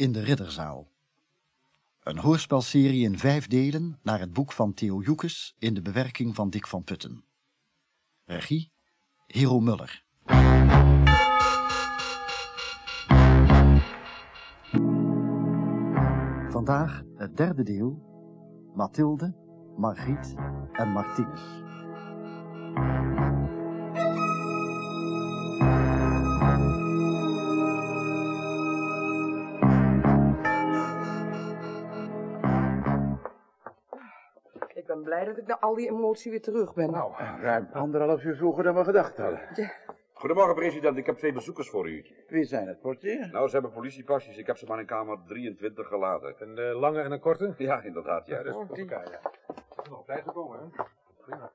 in de Ridderzaal. Een hoorspelserie in vijf delen naar het boek van Theo Joekes in de bewerking van Dick van Putten. Regie Hero Muller. Vandaag het derde deel, Mathilde, Margriet en Martinus. Dat ik na al die emotie weer terug ben. Nou, ruim anderhalf uur vroeger dan we gedacht hadden. Goedemorgen, president. Ik heb twee bezoekers voor u. Wie zijn het, portier? Nou, ze hebben politiepasjes. Ik heb ze maar in kamer 23 gelaten. Een eh, lange en een korte? Ja, inderdaad, ja. Dus op elkaar, ja. Nog op tijd gekomen, hè? Prima.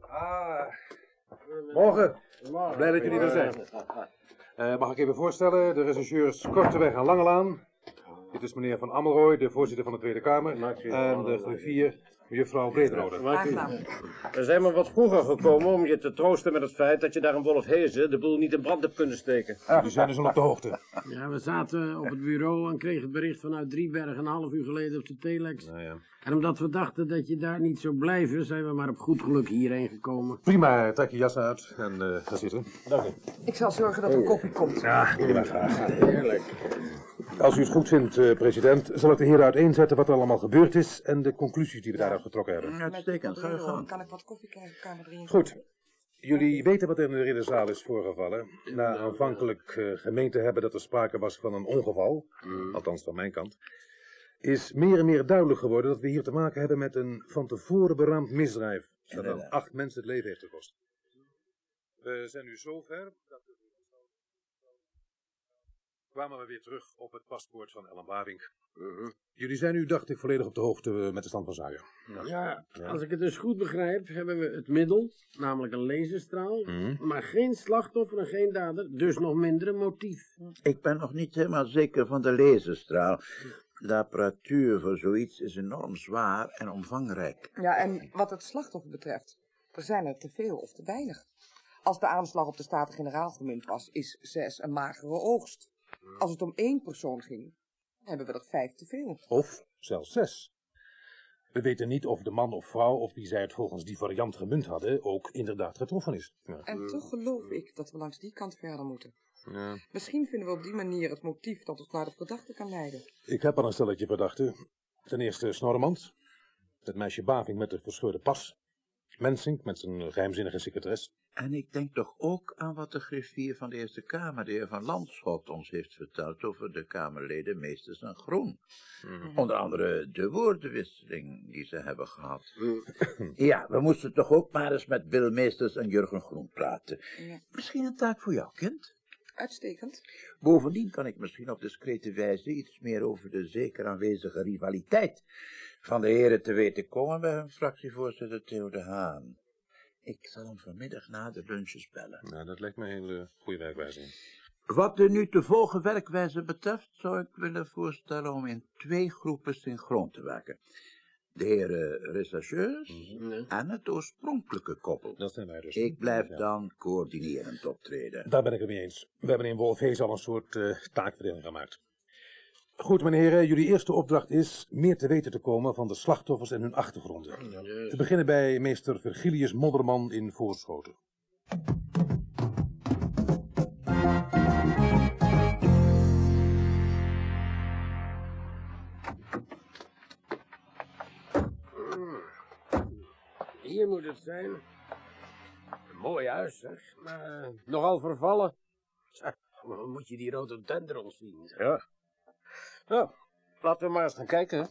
Ah. Morgen. Blij dat jullie er zijn. Eh, mag ik even voorstellen, de regisseurs Korteweg en Langelaan. Dit is meneer Van Amelrooy, de voorzitter van de Tweede Kamer. En de griffier, mevrouw Brederode. We zijn maar wat vroeger gekomen om je te troosten met het feit dat je daar een Wolf Hezen de boel niet in brand hebt kunnen steken. Jullie zijn dus al op de hoogte. Ja, we zaten op het bureau en kregen het bericht vanuit Driebergen een half uur geleden op de telex. Nou ja. En omdat we dachten dat je daar niet zou blijven, zijn we maar op goed geluk hierheen gekomen. Prima, trek je jas uit en eh ga zitten. Dank u. Ik zal zorgen dat er koffie komt. Ja, prima, graag. Heerlijk. Als u het goed vindt, eh, president, zal ik de heren uiteenzetten wat er allemaal gebeurd is en de conclusies die we daaruit getrokken hebben. Uitstekend, ga je gang. Kan ik wat koffie krijgen, kamer 3? Goed. Jullie weten wat er in de ridderzaal is voorgevallen. Na aanvankelijk eh, gemeend te hebben dat er sprake was van een ongeval, althans van mijn kant, is meer en meer duidelijk geworden dat we hier te maken hebben met een van tevoren beraamd misdrijf, dat aan acht mensen het leven heeft gekost. We zijn nu zover dat we kwamen we weer terug op het paspoort van Ellen Waring. Jullie zijn nu, dacht ik, volledig op de hoogte eh, met de stand van zaken. Ja, als ik het dus goed begrijp, hebben we het middel, namelijk een laserstraal, Mhm. maar geen slachtoffer en geen dader, dus nog minder een motief. Ik ben nog niet helemaal zeker van de laserstraal. De apparatuur voor zoiets is enorm zwaar en omvangrijk. Ja, en wat het slachtoffer betreft, er zijn er te veel of te weinig. Als de aanslag op de Staten-Generaal gemunt was, is zes een magere oogst. Als het om één persoon ging, hebben we er vijf te veel. Of zelfs zes. We weten niet of de man of vrouw op wie zij het volgens die variant gemunt hadden ook inderdaad getroffen is. Ja. En toch geloof ik dat we langs die kant verder moeten. Misschien vinden we op die manier het motief dat ons naar de verdachte kan leiden. Ik heb al een stelletje verdachten. Ten eerste Snorremand, het meisje Baving met de verscheurde pas, Mensink met zijn geheimzinnige secretaris. En ik denk toch ook aan wat de griffier van de Eerste Kamer, de heer Van Landschot, ons heeft verteld over de Kamerleden Meesters en Groen. Onder andere de woordenwisseling die ze hebben gehad. Ja, we moesten toch ook maar eens met Bill Meesters en Jurgen Groen praten. Ja. Misschien een taak voor jou, kind? Uitstekend. Bovendien kan ik misschien op discrete wijze iets meer over de zeker aanwezige rivaliteit van de heren te weten komen bij hun fractievoorzitter Theo de Haan. Ik zal hem vanmiddag na de lunches bellen. Nou, dat lijkt me een hele goede werkwijze. Wat de nu te volgen werkwijze betreft, zou ik willen voorstellen om in twee groepen synchroon te werken. De heren rechercheurs en het oorspronkelijke koppel. Dat zijn wij dus. Ik blijf Ja. dan coördinerend optreden. Daar ben ik het mee eens. We hebben in Wolfhees al een soort eh, taakverdeling gemaakt. Goed, mijn heren, jullie eerste opdracht is meer te weten te komen van de slachtoffers en hun achtergronden. Te beginnen bij meester Virgilius Modderman in Voorschoten. Zijn. Een mooi huis, zeg. Maar eh, nogal vervallen. Moet je die rhododendrons zien? zeg? Ja. Nou, laten we maar eens gaan kijken. hè.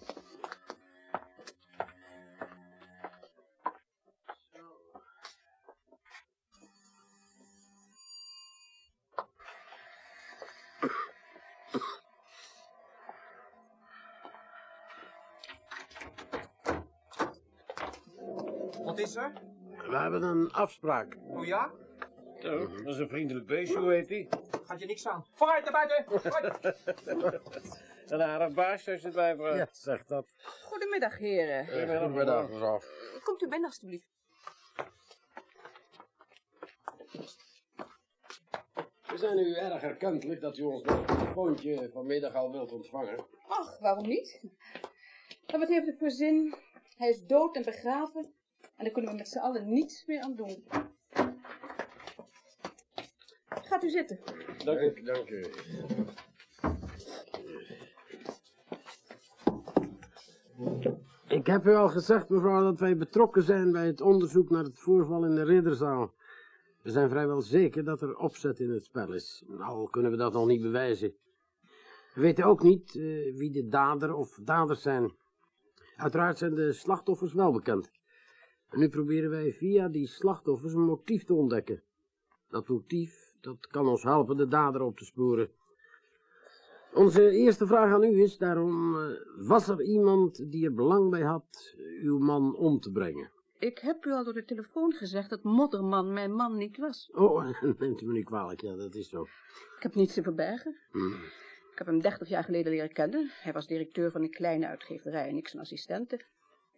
Hebben een afspraak. Oh ja? Zo, dat is een vriendelijk beestje, hoe heet die? Gaat je niks aan. Vooruit naar buiten! Vooruit. Een aardig baasje als je het bij vraagt. Ja, zeg dat. Goedemiddag, heren. Goedemiddag, mevrouw. Komt u binnen, alstublieft. Is zijn u erg erkentelijk dat u ons met een telefoontje vanmiddag al wilt ontvangen. Ach, waarom niet? Maar wat heeft het voor zin? Hij is dood en begraven. En daar kunnen we met z'n allen niets meer aan doen. Gaat u zitten. Dank u. Dank u. Ik heb u al gezegd, mevrouw, dat wij betrokken zijn bij het onderzoek naar het voorval in de ridderzaal. We zijn vrijwel zeker dat er opzet in het spel is. Al kunnen we dat nog niet bewijzen. We weten ook niet eh, wie de dader of daders zijn. Uiteraard zijn de slachtoffers wel bekend. En nu proberen wij via die slachtoffers een motief te ontdekken. Dat motief, dat kan ons helpen de dader op te sporen. Onze eerste vraag aan u is daarom, eh, was er iemand die er belang bij had uw man om te brengen? Ik heb u al door de telefoon gezegd dat Modderman mijn man niet was. Oh, neemt u me niet kwalijk, ja, dat is zo. Ik heb niets te verbergen. Hm. Ik heb hem dertig jaar geleden leren kennen. Hij was directeur van een kleine uitgeverij en ik zijn assistente.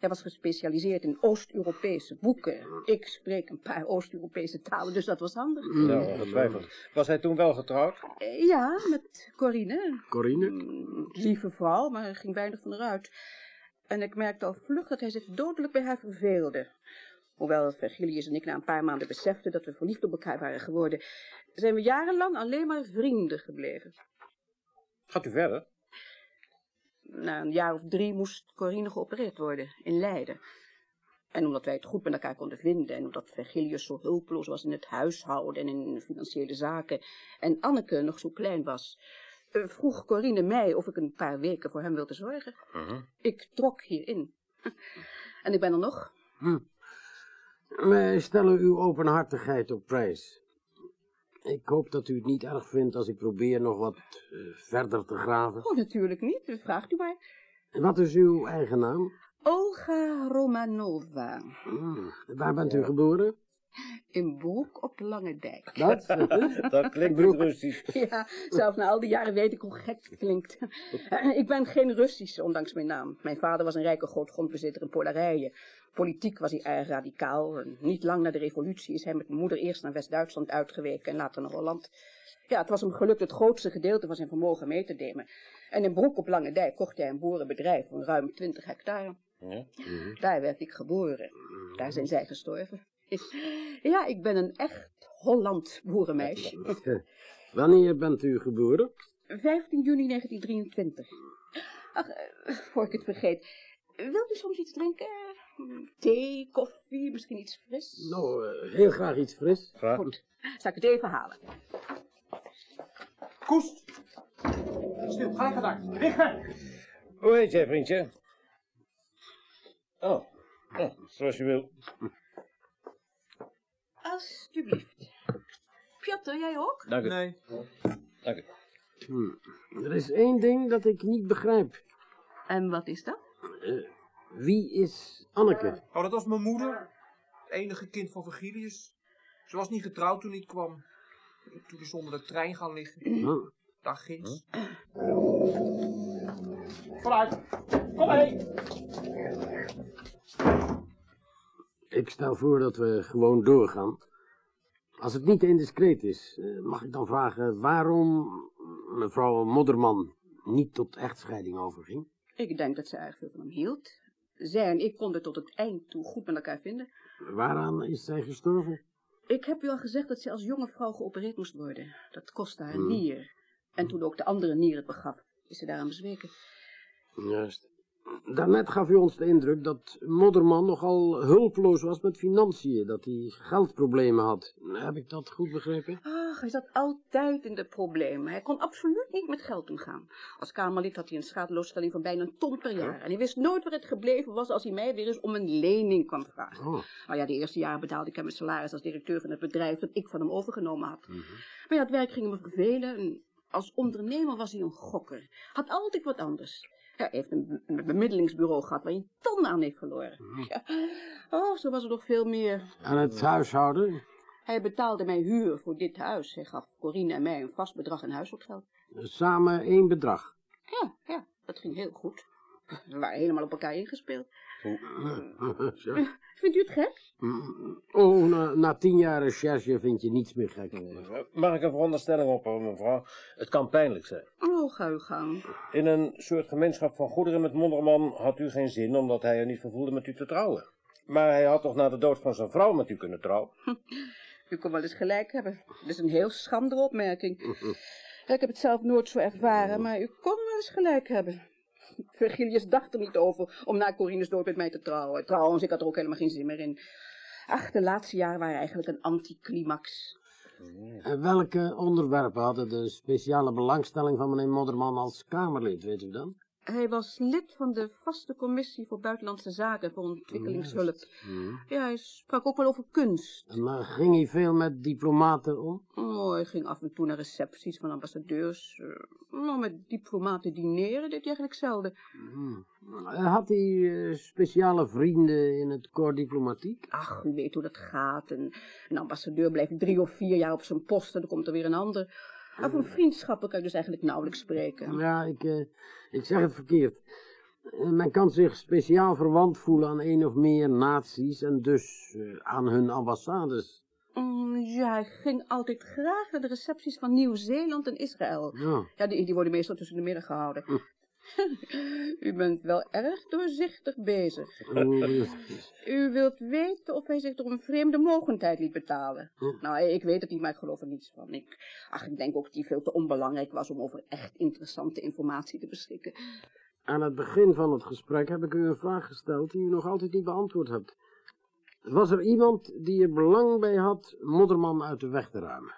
Hij was gespecialiseerd in Oost-Europese boeken. Ik spreek een paar Oost-Europese talen, dus dat was handig. Ja, ongetwijfeld. Was hij toen wel getrouwd? Eh, Ja, met Corine. Corine? Mm, Lieve vrouw, maar er ging weinig van eruit. En ik merkte al vlug dat hij zich dodelijk bij haar verveelde. Hoewel Vergilius en ik na een paar maanden beseften dat we verliefd op elkaar waren geworden, zijn we jarenlang alleen maar vrienden gebleven. Gaat u verder? Na een jaar of drie moest Corine geopereerd worden, in Leiden. En omdat wij het goed met elkaar konden vinden, en omdat Vergilius zo hulpeloos was in het huishouden en in financiële zaken, en Anneke nog zo klein was, eh, vroeg Corine mij of ik een paar weken voor hem wilde zorgen. Ik trok hierin. En ik ben er nog. Hm. Wij stellen uw openhartigheid op prijs. Ik hoop dat u het niet erg vindt als ik probeer nog wat eh, verder te graven. Oh, natuurlijk niet. Vraagt u maar. Wat is uw eigen naam? Olga Romanova. Hm, Waar bent u geboren? In Broek op Lange Dijk. Dat? Dat klinkt niet Russisch. Ja, zelfs na al die jaren weet ik hoe gek het klinkt. Ik ben geen Russisch, ondanks mijn naam. Mijn vader was een rijke grootgrondbezitter in Polarijen. Politiek was hij erg radicaal. En niet lang na de revolutie is hij met mijn moeder eerst naar West-Duitsland uitgeweken en later naar Holland. Ja, het was hem gelukt het grootste gedeelte van zijn vermogen mee te nemen. En in Broek op Lange Dijk kocht hij een boerenbedrijf van ruim 20 hectare. Ja. Daar werd ik geboren. Daar zijn zij gestorven. Ja, ik ben een echt Holland boerenmeisje. Wanneer bent u geboren? 15 juni 1923. Ach, eh, voor ik het vergeet. Wilt u soms iets drinken? Thee, koffie, misschien iets fris? Nou, eh, heel graag iets fris. Graag. Goed, zal ik het even halen. Koest! Stil, ga je daar. Liggen! Hoe heet jij, vriendje? Oh, oh zoals je wil. Alsjeblieft. Piotr, jij ook? Dank u. Nee. Dank u. Hm. Er is één ding dat ik niet begrijp. En wat is dat? Eh, wie is Anneke? Oh, dat was mijn moeder. Het enige kind van Virgilius. Ze was niet getrouwd toen ik kwam. Toen is onder de trein gaan liggen. Hm. Daar ginds. Vooruit. Kom mee. Ik stel voor dat we gewoon doorgaan. Als het niet indiscreet is, eh, mag ik dan vragen waarom mevrouw Modderman niet tot echtscheiding overging? Ik denk dat ze erg veel van hem hield. Zij en ik konden tot het eind toe goed met elkaar vinden. Waaraan is zij gestorven? Ik heb u al gezegd dat ze als jonge vrouw geopereerd moest worden. Dat kostte haar Hmm. nier. En toen ook de andere nier het begaf, is ze daaraan bezweken. Juist. Daarnet gaf u ons de indruk dat Modderman nogal hulpeloos was met financiën, dat hij geldproblemen had. Heb ik dat goed begrepen? Ach, hij zat altijd in de problemen. Hij kon absoluut niet met geld omgaan. Als Kamerlid had hij een schadeloosstelling van bijna een ton per jaar. En hij wist nooit waar het gebleven was als hij mij weer eens om een lening kwam vragen. Oh. Nou ja, de eerste jaren betaalde ik hem een salaris als directeur van het bedrijf dat ik van hem overgenomen had. Maar ja, het werk ging hem vervelen. En als ondernemer was hij een gokker. Had altijd wat anders. Ja, hij heeft een, be- een bemiddelingsbureau gehad waar een ton aan heeft verloren. Ja. Oh, zo was er nog veel meer. En het huishouden? Hij betaalde mij huur voor dit huis. Hij gaf Corine en mij een vast bedrag in huishoudgeld. Samen één bedrag. Ja, ja, dat ging heel goed. We waren helemaal op elkaar ingespeeld. Zo. Vindt u het gek? Oh, na, na tien jaar recherche vind je niets meer gek. Mag ik een veronderstelling opperen, mevrouw? Het kan pijnlijk zijn. Oh, ga uw gang. In een soort gemeenschap van goederen met Monderman had u geen zin, omdat hij er niet voor voelde met u te trouwen. Maar hij had toch na de dood van zijn vrouw met u kunnen trouwen? U kon wel eens gelijk hebben. Dat is een heel schandere opmerking. Ik heb het zelf nooit zo ervaren, maar u kon wel eens gelijk hebben. Virgilius dacht er niet over om na Corines dood met mij te trouwen. Trouwens, ik had er ook helemaal geen zin meer in. Ach, de laatste jaren waren eigenlijk een anticlimax. En welke onderwerpen hadden de speciale belangstelling van meneer Modderman als Kamerlid, weet u dan? Hij was lid van de vaste commissie voor buitenlandse zaken voor ontwikkelingshulp. Ja, hij sprak ook wel over kunst. En maar ging hij veel met diplomaten om? Oh, hij ging af en toe naar recepties van ambassadeurs. Eh, Maar met diplomaten dineren deed hij eigenlijk zelden. Eh, Had hij eh, speciale vrienden in het corps diplomatiek? Ach, u weet hoe dat gaat. Een, een ambassadeur blijft drie of vier jaar op zijn post en dan komt er weer een ander. Over vriendschappen kan je dus eigenlijk nauwelijks spreken. Ja, ik, eh, ik zeg het verkeerd. Eh, Men kan zich speciaal verwant voelen aan één of meer naties en dus eh, aan hun ambassades. Mm, ja, hij ging altijd graag naar de recepties van Nieuw-Zeeland en Israël. Ja. Ja, die, die worden meestal tussen de middag gehouden. U bent wel erg doorzichtig bezig. U wilt weten of hij zich door een vreemde mogendheid liet betalen. Nou, ik weet het niet, maar ik geloof er niets van. Ik, ach, ik denk ook dat hij veel te onbelangrijk was om over echt interessante informatie te beschikken. Aan het begin van het gesprek heb ik u een vraag gesteld die u nog altijd niet beantwoord hebt. Was er iemand die er belang bij had Modderman uit de weg te ruimen?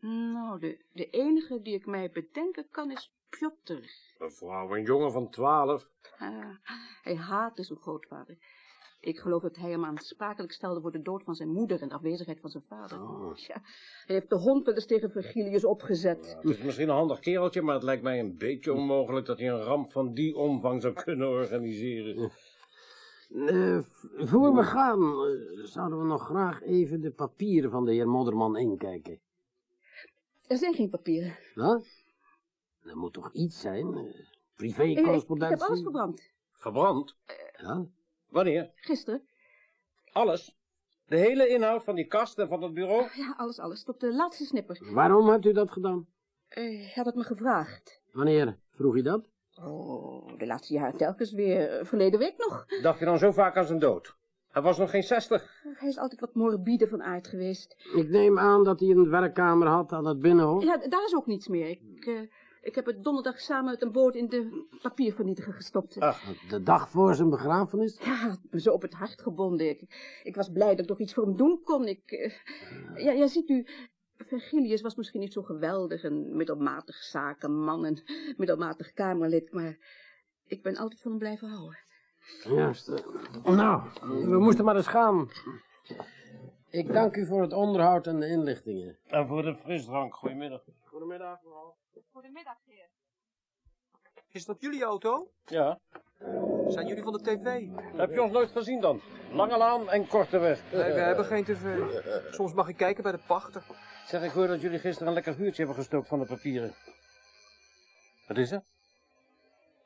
Nou, de, de enige die ik mij bedenken kan is Piotr. Mevrouw, een jongen van twaalf. Ah, hij haatte zijn grootvader. Ik geloof dat hij hem aansprakelijk stelde voor de dood van zijn moeder en de afwezigheid van zijn vader. Tja, hij heeft de hond wel eens tegen Virgilius opgezet. Het is misschien een handig kereltje, maar het lijkt mij een beetje onmogelijk dat hij een ramp van die omvang zou kunnen organiseren. Eh, v- voor we gaan, eh, zouden we nog graag even de papieren van de heer Modderman inkijken. Er zijn geen papieren. Wat? Er moet toch iets zijn? eh, Ik, ik, Privé-correspondentie? heb alles verbrand. Verbrand? Ja? Wanneer? Gisteren. Alles? De hele inhoud van die kast en van het bureau? Ja, alles, alles. Tot de laatste snipper. Waarom hebt u dat gedaan? Eh, Hij had het me gevraagd. Wanneer vroeg u dat? Oh, de laatste jaren telkens weer. Verleden week nog. Dacht je dan zo vaak aan zijn dood? Hij was nog geen zestig. Hij is altijd wat morbide van aard geweest. Ik neem aan dat hij een werkkamer had aan het Binnenhof. Ja, daar is ook niets meer. Ik, eh, ik heb het donderdag samen met een boot in de papiervernietiger gestopt. Ach, De dag voor zijn begrafenis? Ja, het had me zo op het hart gebonden. Ik, ik was blij dat ik toch iets voor hem doen kon. Ik, eh, ja, ja, ziet u, Virgilius was misschien niet zo geweldig, een middelmatig zakenman, een middelmatig kamerlid, maar ik ben altijd van hem blijven houden. Juist. Nou, we moesten maar eens gaan. Ik dank u voor het onderhoud en de inlichtingen. en voor de frisdrank, goedemiddag. Goedemiddag, mevrouw. Goedemiddag, heer. Is dat jullie auto? Ja, Zijn jullie van de tv? heb je ons nooit gezien dan? Lange laan en korte weg. Nee, we hebben geen tv. Soms mag ik kijken bij de pachter. Zeg, ik hoor dat jullie gisteren een lekker vuurtje hebben gestookt van de papieren. Wat is er?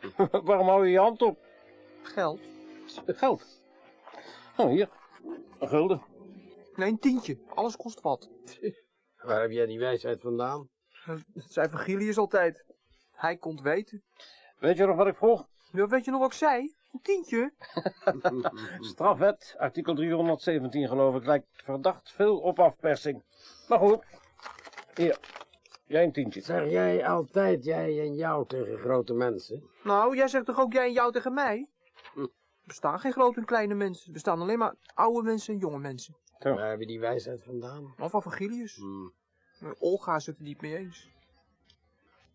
Waarom hou je je hand op? Geld? Geld. Oh, hier. Een gulden. Nee, een tientje. Alles kost wat. Waar heb jij die wijsheid vandaan? Dat zei Virgilius altijd. Hij kon het weten. Weet je nog wat ik vroeg? Ja, weet je nog wat ik zei? Een tientje? Strafwet, artikel 317 geloof ik, lijkt verdacht veel op afpersing. Maar goed. Hier. Jij een tientje. Zeg jij altijd jij en jou tegen grote mensen? Nou, jij zegt toch ook jij en jou tegen mij? Er bestaan geen grote en kleine mensen. Er bestaan alleen maar oude mensen en jonge mensen. Waar heb je die wijsheid vandaan? Of van Virgilius. Eh, Olga is het er niet mee eens.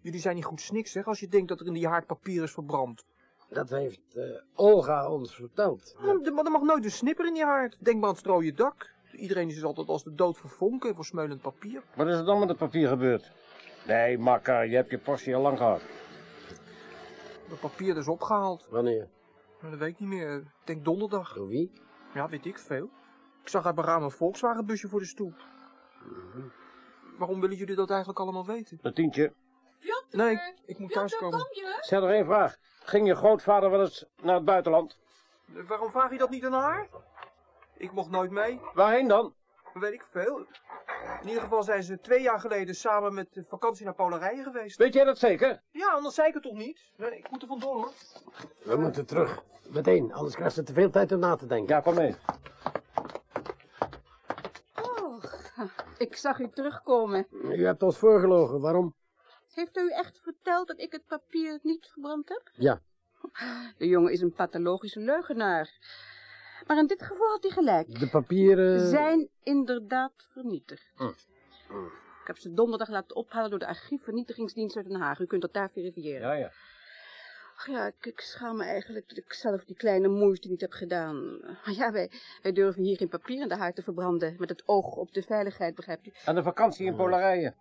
Jullie zijn niet goed sniks, zeg, als je denkt dat er in die haard papier is verbrand. Dat heeft eh, Olga ons verteld. Maar er- er mag nooit een snipper in die haard. Denk maar aan het strooien dak. Iedereen is altijd als de dood voor vonken en voor smeulend papier. Wat is er dan met het papier gebeurd? Nee, makker, je hebt je portie al lang gehad. Dat papier is opgehaald. Wanneer? Dat weet ik niet meer. Ik denk donderdag. Door wie? Ja, weet ik veel. Ik zag uit mijn raam een Volkswagenbusje voor de stoep. Waarom willen jullie dat eigenlijk allemaal weten? Een tientje. Nee, ik, ik moet thuiskomen. Zeg nog één vraag. Ging je grootvader wel eens naar het buitenland? Waarom vraag je dat niet aan haar? Ik mocht nooit mee. Waarheen dan? Weet ik veel. In ieder geval zijn ze twee jaar geleden samen met de vakantie naar Polarije geweest. Weet jij dat zeker? Ja, anders zei ik het toch niet? Nee, ik moet er vandoor hoor. We moeten terug. Meteen, anders krijgt ze te veel tijd om na te denken. Ja, kom mee. Ik zag u terugkomen. U hebt ons voorgelogen, waarom? Heeft u echt verteld dat ik het papier niet verbrand heb? Ja. De jongen is een pathologische leugenaar. Maar in dit geval had hij gelijk. De papieren... Zijn inderdaad vernietigd. Mm. Ik heb ze donderdag laten ophalen door de archiefvernietigingsdienst uit Den Haag. U kunt dat daar verifiëren. Ja, ja. Ach ja, ik, ik schaam me eigenlijk dat ik zelf die kleine moeite niet heb gedaan. Maar ja, wij, wij durven hier geen papier in de haard te verbranden. Met het oog op de veiligheid, begrijpt u? En de vakantie in Polarije.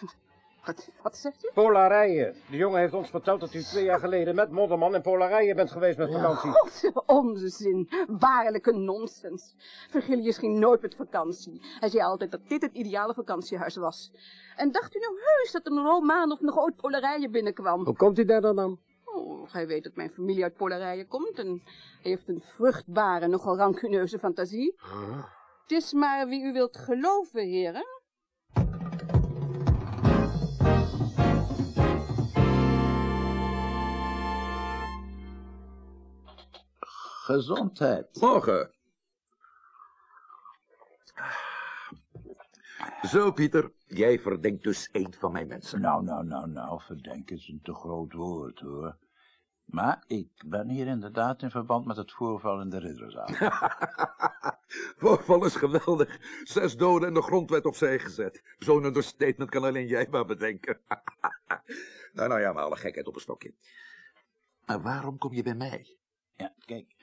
Wat, wat zegt u? Polarije. De jongen heeft ons verteld dat u twee jaar geleden met Modderman in Polarije bent geweest met vakantie. God, onzin. Waarlijke nonsens. Virgilius ging nooit met vakantie. Hij zei altijd dat dit het ideale vakantiehuis was. En dacht u nou heus dat een Romaan of nog ooit Polarije binnenkwam? Hoe komt hij daar dan aan? Oh, hij weet dat mijn familie uit Polarije komt en heeft een vruchtbare, nogal rancuneuze fantasie. Het is maar wie u wilt geloven, heren. Gezondheid. Morgen. Zo, Pieter. Jij verdenkt dus een van mijn mensen. Nou, nou, nou, nou, verdenken is een te groot woord, hoor. Maar ik ben hier inderdaad in verband met het voorval in de ridderzaal. Voorval is geweldig. Zes doden en de grondwet opzij gezet. Zo'n understatement kan alleen jij maar bedenken. nou, nou ja, maar alle gekheid op een stokje. Maar waarom kom je bij mij? Ja, kijk.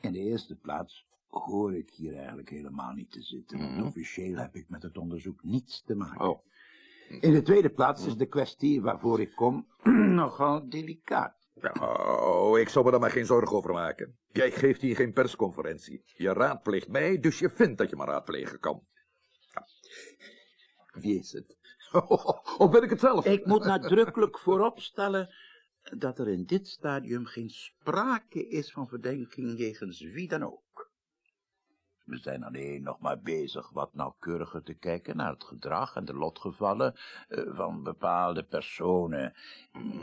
In de eerste plaats hoor ik hier eigenlijk helemaal niet te zitten. Want Mhm. officieel heb ik met het onderzoek niets te maken. Oh. In de tweede plaats is de kwestie waarvoor ik kom nogal delicaat. Oh, ik zal me daar maar geen zorgen over maken. Jij geeft hier geen persconferentie. Je raadpleegt mij, dus je vindt dat je me raadplegen kan. Ja. Wie is het? Of ben ik het zelf? Ik moet nadrukkelijk vooropstellen dat er in dit stadium geen sprake is van verdenking jegens wie dan ook. We zijn alleen nog maar bezig wat nauwkeuriger te kijken naar het gedrag en de lotgevallen eh, van bepaalde personen.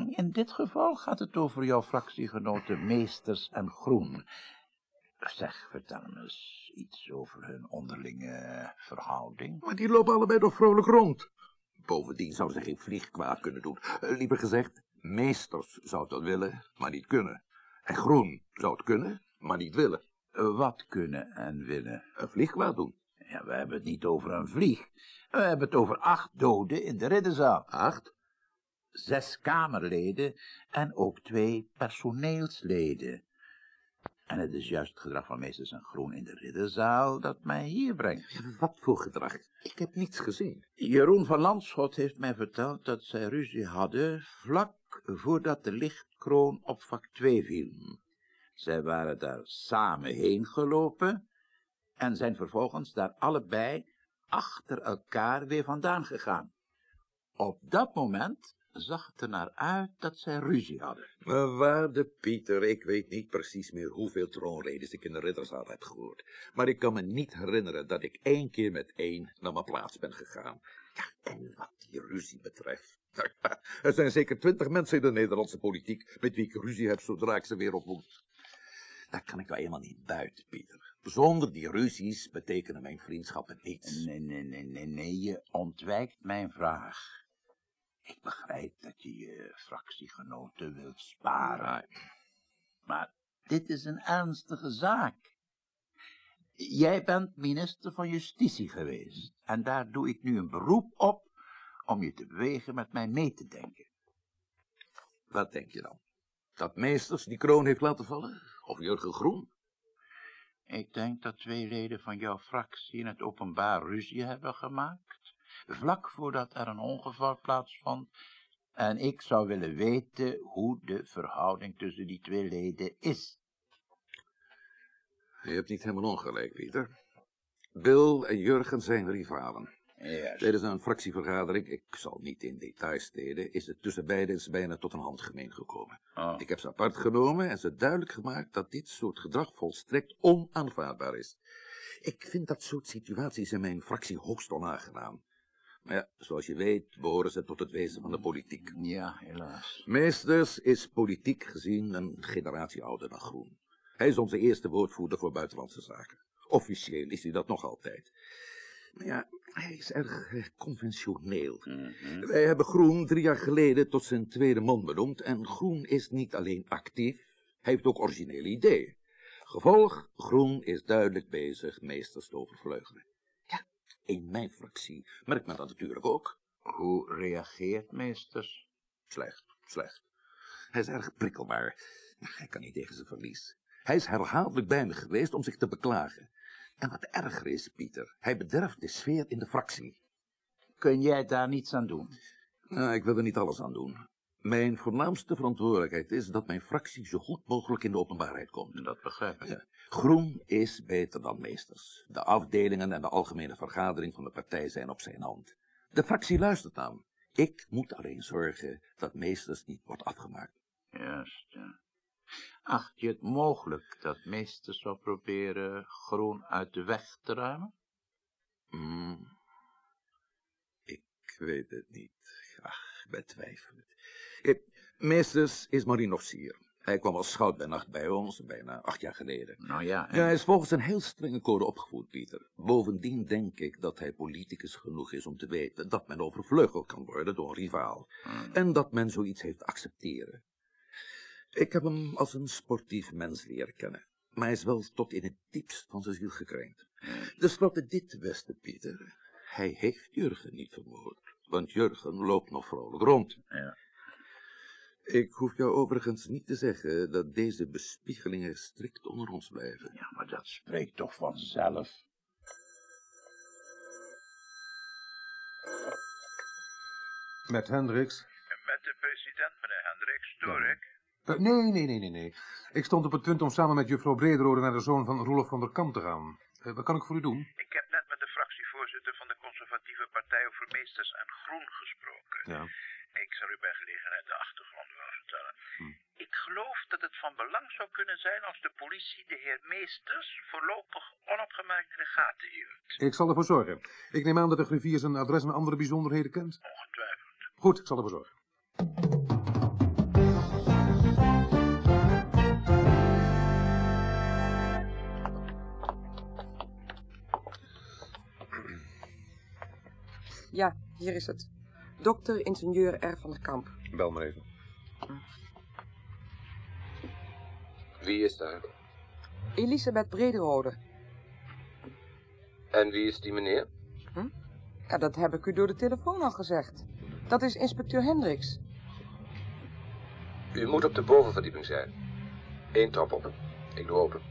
In dit geval gaat het over jouw fractiegenoten Meesters en Groen. Zeg, vertel me eens iets over hun onderlinge verhouding. Maar die lopen allebei nog vrolijk rond. Bovendien zou ze geen vlieg kwaad kunnen doen. Eh, liever gezegd, meesters zou dat willen, maar niet kunnen. En groen zou het kunnen, maar niet willen. Eh, Wat kunnen en willen? Een vlieg kwaad doen. Ja, we hebben het niet over een vlieg. We hebben het over acht doden in de ridderzaal. Acht? Zes kamerleden en ook twee personeelsleden. En het is juist het gedrag van meesters en groen in de ridderzaal dat mij hier brengt. Wat voor gedrag? Ik heb niets gezien. Jeroen van Landschot heeft mij verteld dat zij ruzie hadden vlak voordat de lichtkroon op vak 2 viel. Zij waren daar samen heen gelopen en zijn vervolgens daar allebei achter elkaar weer vandaan gegaan. Op dat moment zag het er naar uit dat zij ruzie hadden. Maar waarde Pieter, ik weet niet precies meer hoeveel troonredes ik in de ridderzaal heb gehoord. Maar ik kan me niet herinneren dat ik één keer met één naar mijn plaats ben gegaan. Ja, en wat die ruzie betreft. Er zijn zeker twintig mensen in de Nederlandse politiek met wie ik ruzie heb zodra ik ze weer ontmoet. Daar kan ik nou eenmaal niet buiten, Pieter. Zonder die ruzies betekenen mijn vriendschappen niets. Nee, nee, nee, nee, nee, je ontwijkt mijn vraag. Ik begrijp dat je je fractiegenoten wilt sparen. Maar dit is een ernstige zaak. Jij bent minister van Justitie geweest. En daar doe ik nu een beroep op om je te bewegen met mij mee te denken. Wat denk je dan? Dat meesters die kroon heeft laten vallen? Of Jurgen Groen? Ik denk dat twee leden van jouw fractie in het openbaar ruzie hebben gemaakt, vlak voordat er een ongeval plaatsvond, en ik zou willen weten hoe de verhouding tussen die twee leden is. Je hebt niet helemaal ongelijk, Pieter. Bill en Jurgen zijn rivalen. Juist. Tijdens een fractievergadering, ik zal niet in details treden, is het tussen beiden eens bijna tot een handgemeen gekomen. Oh. Ik heb ze apart genomen en ze duidelijk gemaakt dat dit soort gedrag volstrekt onaanvaardbaar is. Ik vind dat soort situaties in mijn fractie hoogst onaangenaam. Maar ja, zoals je weet, behoren ze tot het wezen van de politiek. Ja, helaas. Meesters is politiek gezien een generatie ouder dan Groen. Hij is onze eerste woordvoerder voor buitenlandse zaken. Officieel is hij dat nog altijd. Maar ja, hij is erg eh, conventioneel. Mhm. Wij hebben Groen drie jaar geleden tot zijn tweede man benoemd. En Groen is niet alleen actief, hij heeft ook originele ideeën. Gevolg, Groen is duidelijk bezig meesters te overvleugelen. In mijn fractie merkt men dat natuurlijk ook. Hoe reageert meesters? Slecht, slecht. Hij is erg prikkelbaar. Hij kan niet tegen zijn verlies. Hij is herhaaldelijk bij me geweest om zich te beklagen. En wat erger is, Pieter, hij bederft de sfeer in de fractie. Kun jij daar niets aan doen? Nou, ik wil er niet alles aan doen. Mijn voornaamste verantwoordelijkheid is dat mijn fractie zo goed mogelijk in de openbaarheid komt. Dat begrijp ik. Ja. Groen is beter dan meesters. De afdelingen en de algemene vergadering van de partij zijn op zijn hand. De fractie luistert naar hem. Ik moet alleen zorgen dat meesters niet wordt afgemaakt. Juist, ja. Acht je het mogelijk dat meesters zou proberen groen uit de weg te ruimen? Hmm. Ik weet het niet. Ach, betwijfel het. Meesters is marineofficier. Hij kwam als schout bij nacht bij ons, bijna acht jaar geleden. Nou ja, en- Ja, hij is volgens een heel strenge code opgevoed, Pieter. Bovendien denk ik dat hij politicus genoeg is om te weten dat men overvleugeld kan worden door een rivaal. Hmm. En dat men zoiets heeft te accepteren. Ik heb hem als een sportief mens leren kennen. Maar hij is wel tot in het diepst van zijn ziel gekrenkt. Ten slotte dit, beste Pieter. Hij heeft Jurgen niet vermoord. Want Jurgen loopt nog vrolijk rond. Ja. Ik hoef jou overigens niet te zeggen dat deze bespiegelingen strikt onder ons blijven. ja, maar dat spreekt toch vanzelf? Met Hendricks? Met de president, meneer Hendricks, stoor ik? Eh, nee, nee, nee, nee, nee. Ik stond op het punt om samen met juffrouw Brederode naar de zoon van Roelof van der Kamp te gaan. Eh, wat kan ik voor u doen? Ik heb net met de fractievoorzitter van de conservatieve partij over meesters en groen gesproken. Ja. Ik zal u bij gelegenheid de achtergrond wel vertellen. Hm. Ik geloof dat het van belang zou kunnen zijn als de politie de heer Meesters voorlopig onopgemerkt in de gaten hield. Ik zal ervoor zorgen. Ik neem aan dat de griffier zijn adres en andere bijzonderheden kent. Ongetwijfeld. Goed, ik zal ervoor zorgen. Ja, hier is het. Dokter ingenieur R. van der Kamp. Bel maar even. Wie is daar? Elisabeth Brederode. En wie is die meneer? Ja, dat heb ik u door de telefoon al gezegd. Dat is inspecteur Hendricks. U moet op de bovenverdieping zijn. Eén trap op. Ik doe open.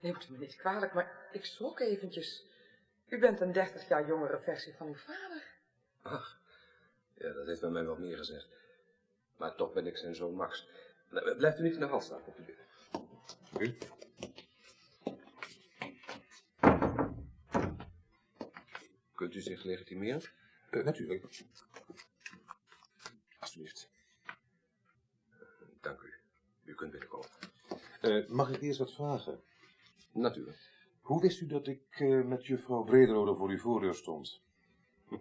Neemt u me niet kwalijk, maar ik schrok eventjes. U bent een 30 jaar jongere versie van uw vader. Ach, ja, dat heeft men mij wel meer gezegd. Maar toch ben ik zijn zoon Max. Blijft u niet in de hal staan, alsjeblieft. U? Kunt u zich legitimeren? Eh, natuurlijk. Alsjeblieft. Dank u. U kunt binnenkomen. Eh, mag ik eerst wat vragen? Natuurlijk. Hoe wist u dat ik eh, met juffrouw Brederode voor uw voordeur stond?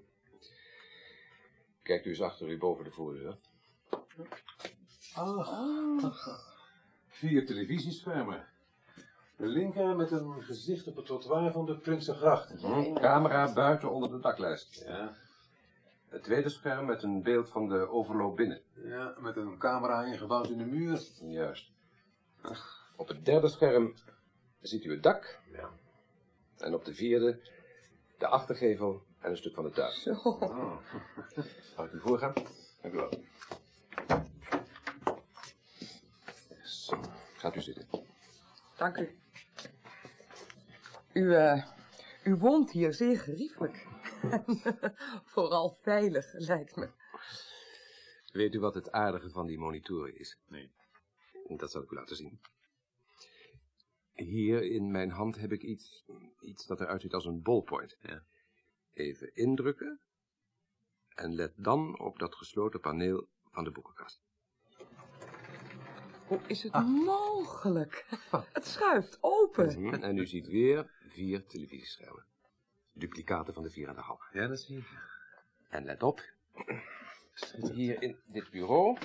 Kijkt u eens achter u boven de voordeur. Ah, vier televisieschermen. De linker met een gezicht op het trottoir van de Prinsengracht. Hm, Camera buiten onder de daklijst. Ja, Het tweede scherm met een beeld van de overloop binnen. ja, met een camera ingebouwd in de muur. Juist. Op het derde scherm ziet u het dak. Ja. En op de vierde de achtergevel En een stuk van de tuin. Zo. Oh. Mag ik u voorgaan? Dank u wel. Zo, gaat u zitten. Dank u. U, eh, u woont hier zeer geriefelijk. En vooral veilig, lijkt me. Weet u wat het aardige van die monitoren is? Nee. Dat zal ik u laten zien. Hier in mijn hand heb ik iets, iets dat eruit ziet als een ballpoint. Ja. Even indrukken. En let dan op dat gesloten paneel van de boekenkast. Hoe is het mogelijk? Het schuift open. Mhm, En u ziet weer vier televisieschermen. Duplicaten van de vier en de half. Ja, dat zie ik. En let op. Hier in dit bureau,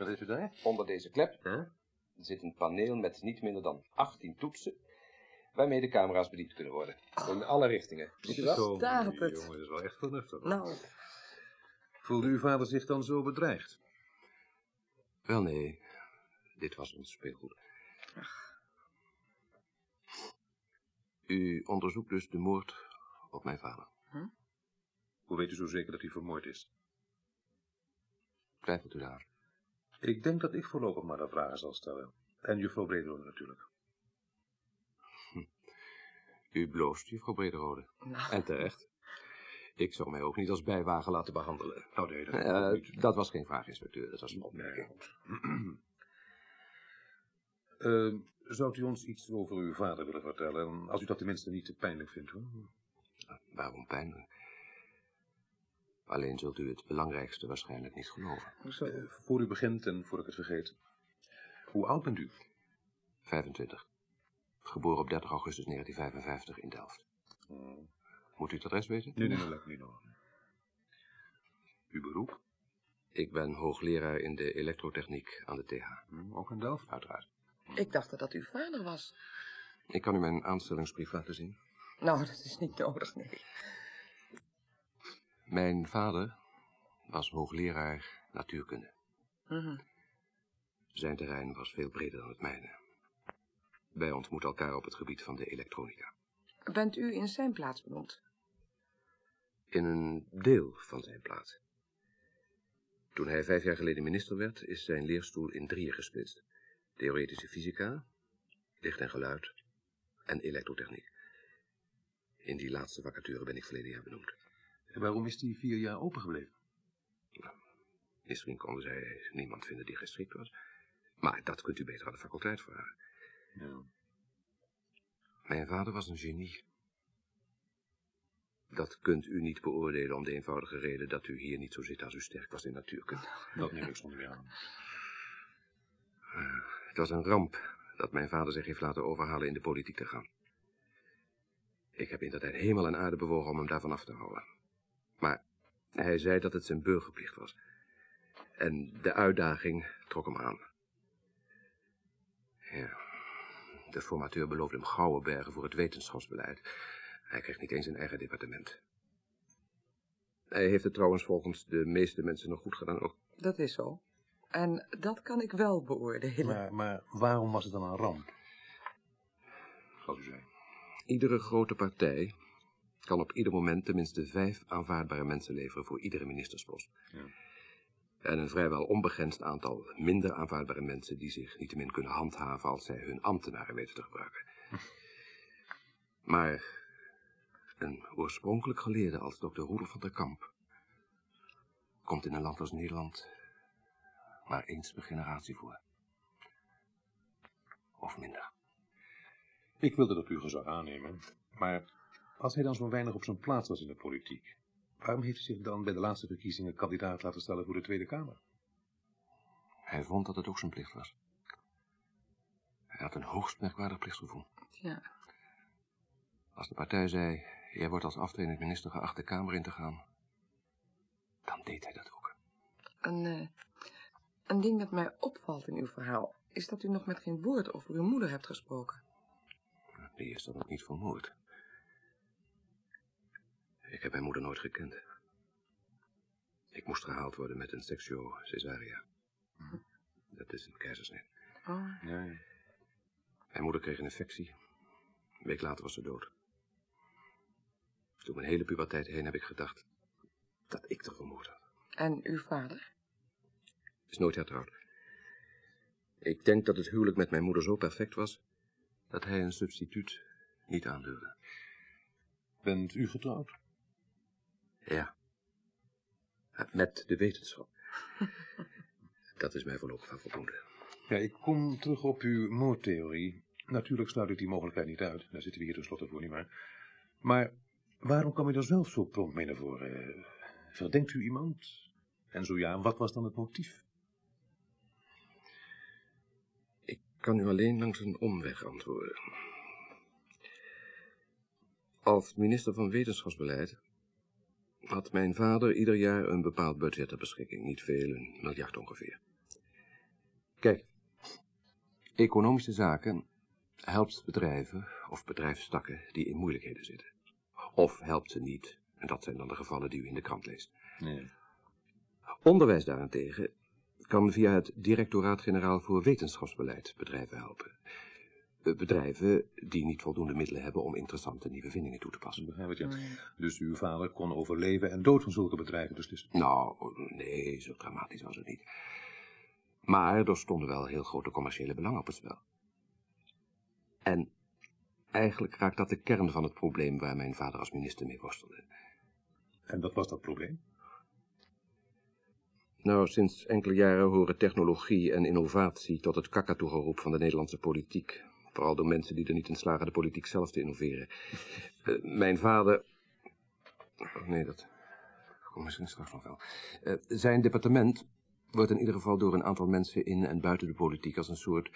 Wat is u daar? onder deze klep, zit een paneel met niet minder dan 18 toetsen, waarmee de camera's bediend kunnen worden. In alle richtingen. Ziet u dat? Zo, Staat het. jongen, dat is wel echt vernuftig. Nou, Voelde uw vader zich dan zo bedreigd? Wel nee, dit was ons speelgoed. U onderzoekt dus de moord op mijn vader. Hoe weet u zo zeker dat hij vermoord is? Twijfelt u daar? Ik denk dat ik voorlopig maar de vragen zal stellen. En juffrouw Brederode natuurlijk. U bloost, juffrouw Brederode. Nou. En terecht. Ik zou mij ook niet als bijwagen laten behandelen. Oh nee, dat Eh, dat was geen vraag, inspecteur. Dat was een opmerking. Eh, zou u ons iets over uw vader willen vertellen? Als u dat tenminste niet te pijnlijk vindt, hoor. Waarom pijn? Alleen zult u het belangrijkste waarschijnlijk niet geloven. Zo. Eh, voor u begint en voor ik het vergeet. Hoe oud bent u? 25. Geboren op 30 augustus 1955 in Delft. Moet u het adres weten? Nee, nee, dat lijkt me niet nodig. Uw beroep? Ik ben hoogleraar in de elektrotechniek aan de TH. Hm, Ook in Delft? Uiteraard. Ik dacht dat dat uw vader was. Ik kan u mijn aanstellingsbrief laten zien. Nou, dat is niet nodig, nee. Mijn vader was hoogleraar natuurkunde. Mhm. Zijn terrein was veel breder dan het mijne. Wij ontmoeten elkaar op het gebied van de elektronica. Bent u in zijn plaats benoemd? In een deel van zijn plaats. Toen hij vijf jaar geleden minister werd, is zijn leerstoel in drieën gesplitst. Theoretische fysica, licht en geluid en elektrotechniek. In die laatste vacature ben ik verleden jaar benoemd. En waarom is die vier jaar open gebleven? Misschien konden zij niemand vinden die geschikt was. Maar dat kunt u beter aan de faculteit vragen. Ja. Mijn vader was een genie. Dat kunt u niet beoordelen om de eenvoudige reden dat u hier niet zo zit als u sterk was in natuurkunde. Dat neem ik zonder meer aan. Eh, Het was een ramp dat mijn vader zich heeft laten overhalen in de politiek te gaan. Ik heb in dat tijd hemel en aarde bewogen om hem daarvan af te houden. Maar hij zei dat het zijn burgerplicht was. En de uitdaging trok hem aan. Ja, de formateur beloofde hem gouden bergen voor het wetenschapsbeleid. Hij kreeg niet eens een eigen departement. Hij heeft het trouwens volgens de meeste mensen nog goed gedaan ook. Dat is zo. En dat kan ik wel beoordelen. Maar, maar waarom was het dan een ramp? Zoals u zei. Iedere grote partij kan op ieder moment tenminste vijf aanvaardbare mensen leveren voor iedere ministerspost. Ja. En een vrijwel onbegrensd aantal minder aanvaardbare mensen die zich niettemin kunnen handhaven als zij hun ambtenaren weten te gebruiken. Maar een oorspronkelijk geleerde als dokter Roelof van der Kamp komt in een land als Nederland maar eens per generatie voor. Of minder. Ik wilde dat u gezag aannemen. Maar als hij dan zo weinig op zijn plaats was in de politiek, waarom heeft hij zich dan bij de laatste verkiezingen kandidaat laten stellen voor de Tweede Kamer? Hij vond dat het ook zijn plicht was. Hij had een hoogst merkwaardig plichtsgevoel. Ja. Als de partij zei, jij wordt als aftredend minister geacht de Kamer in te gaan, dan deed hij dat ook. Een, eh, een ding dat mij opvalt in uw verhaal... is dat u nog met geen woord over uw moeder hebt gesproken. Die is dan ook niet vermoord. Ik heb mijn moeder nooit gekend. Ik moest gehaald worden met een sectio cesaria. Dat is een keizersnede. Oh. Ja, ja. Mijn moeder kreeg een infectie. Een week later was ze dood. Door mijn hele puberteit heen heb ik gedacht dat ik er vermoord had. En uw vader? Is nooit hertrouwd. Ik denk dat het huwelijk met mijn moeder zo perfect was, dat hij een substituut niet aandurfde. Bent u getrouwd? Ja. Met de wetenschap. dat is mij voorlopig van voldoende. Ja, ik kom terug op uw moordtheorie. Natuurlijk sluit ik die mogelijkheid niet uit. Daar zitten we hier tenslotte voor niet meer. Maar waarom kwam u er zelf zo prompt mee naar voren? Verdenkt u iemand? En zo ja, wat was dan het motief? Ik kan u alleen langs een omweg antwoorden. Als minister van Wetenschapsbeleid had mijn vader ieder jaar een bepaald budget ter beschikking. Niet veel, een miljard ongeveer. Kijk, economische zaken helpt bedrijven of bedrijfstakken die in moeilijkheden zitten. Of helpt ze niet, en dat zijn dan de gevallen die u in de krant leest. Nee. Onderwijs daarentegen kan via het Directoraat-Generaal voor Wetenschapsbeleid bedrijven helpen. Eh, Bedrijven die niet voldoende middelen hebben om interessante nieuwe vindingen toe te passen. Begrijp ik, ja. Dus uw vader kon over leven en dood van zulke bedrijven beslissen? Nou, nee, zo dramatisch was het niet. Maar er stonden wel heel grote commerciële belangen op het spel. En eigenlijk raakt dat de kern van het probleem waar mijn vader als minister mee worstelde. En wat was dat probleem? Nou, sinds enkele jaren horen technologie en innovatie tot het kakatoegeroep van de Nederlandse politiek. Vooral door mensen die er niet in slagen de politiek zelf te innoveren. Eh, mijn vader... Oh, nee, dat komt misschien straks nog wel. Eh, zijn departement wordt in ieder geval door een aantal mensen in en buiten de politiek als een soort,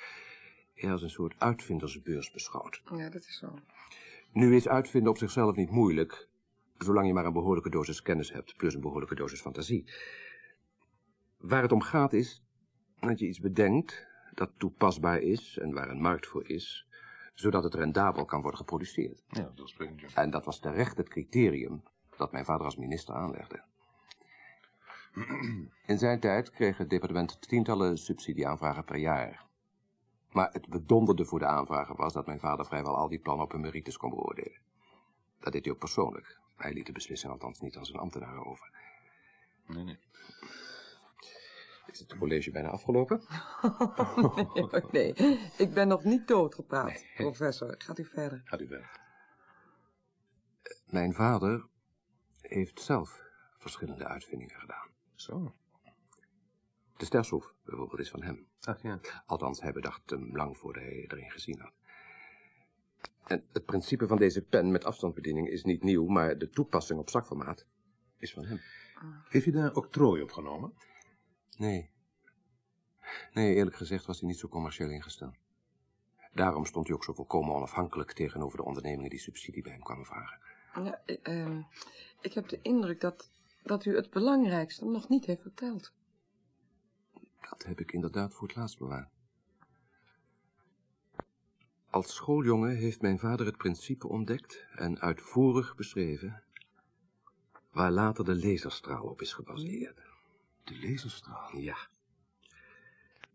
ja, als een soort uitvindersbeurs beschouwd. Ja, dat is zo. Nu is uitvinden op zichzelf niet moeilijk, zolang je maar een behoorlijke dosis kennis hebt, plus een behoorlijke dosis fantasie. Waar het om gaat is dat je iets bedenkt dat toepasbaar is en waar een markt voor is, zodat het rendabel kan worden geproduceerd. Ja, dat sprekend, ja. En dat was terecht het criterium dat mijn vader als minister aanlegde. In zijn tijd kreeg het departement tientallen subsidieaanvragen per jaar. Maar het bedonderde voor de aanvragen was dat mijn vader vrijwel al die plannen op hun merites kon beoordelen. Dat deed hij ook persoonlijk. Hij liet de beslissing althans niet aan zijn ambtenaren over. Nee, nee. Is het college bijna afgelopen? nee, hoor, nee, ik ben nog niet doodgepraat, professor. Gaat u verder. Gaat u verder. Mijn vader heeft zelf verschillende uitvindingen gedaan. Zo. De sterschroef bijvoorbeeld is van hem. Ach ja. Althans, hij bedacht hem lang voordat hij erin gezien had. En het principe van deze pen met afstandsbediening is niet nieuw, maar de toepassing op zakformaat is van hem. Heeft u daar octrooi op genomen? Nee. Nee, eerlijk gezegd was hij niet zo commercieel ingesteld. Daarom stond hij ook zo volkomen onafhankelijk tegenover de ondernemingen die subsidie bij hem kwamen vragen. Ja, eh, ehm, ik heb de indruk dat, dat u het belangrijkste nog niet heeft verteld. Dat heb ik inderdaad voor het laatst bewaard. Als schooljongen heeft mijn vader het principe ontdekt en uitvoerig beschreven, waar later de laserstraal op is gebaseerd. De laserstraal? Ja.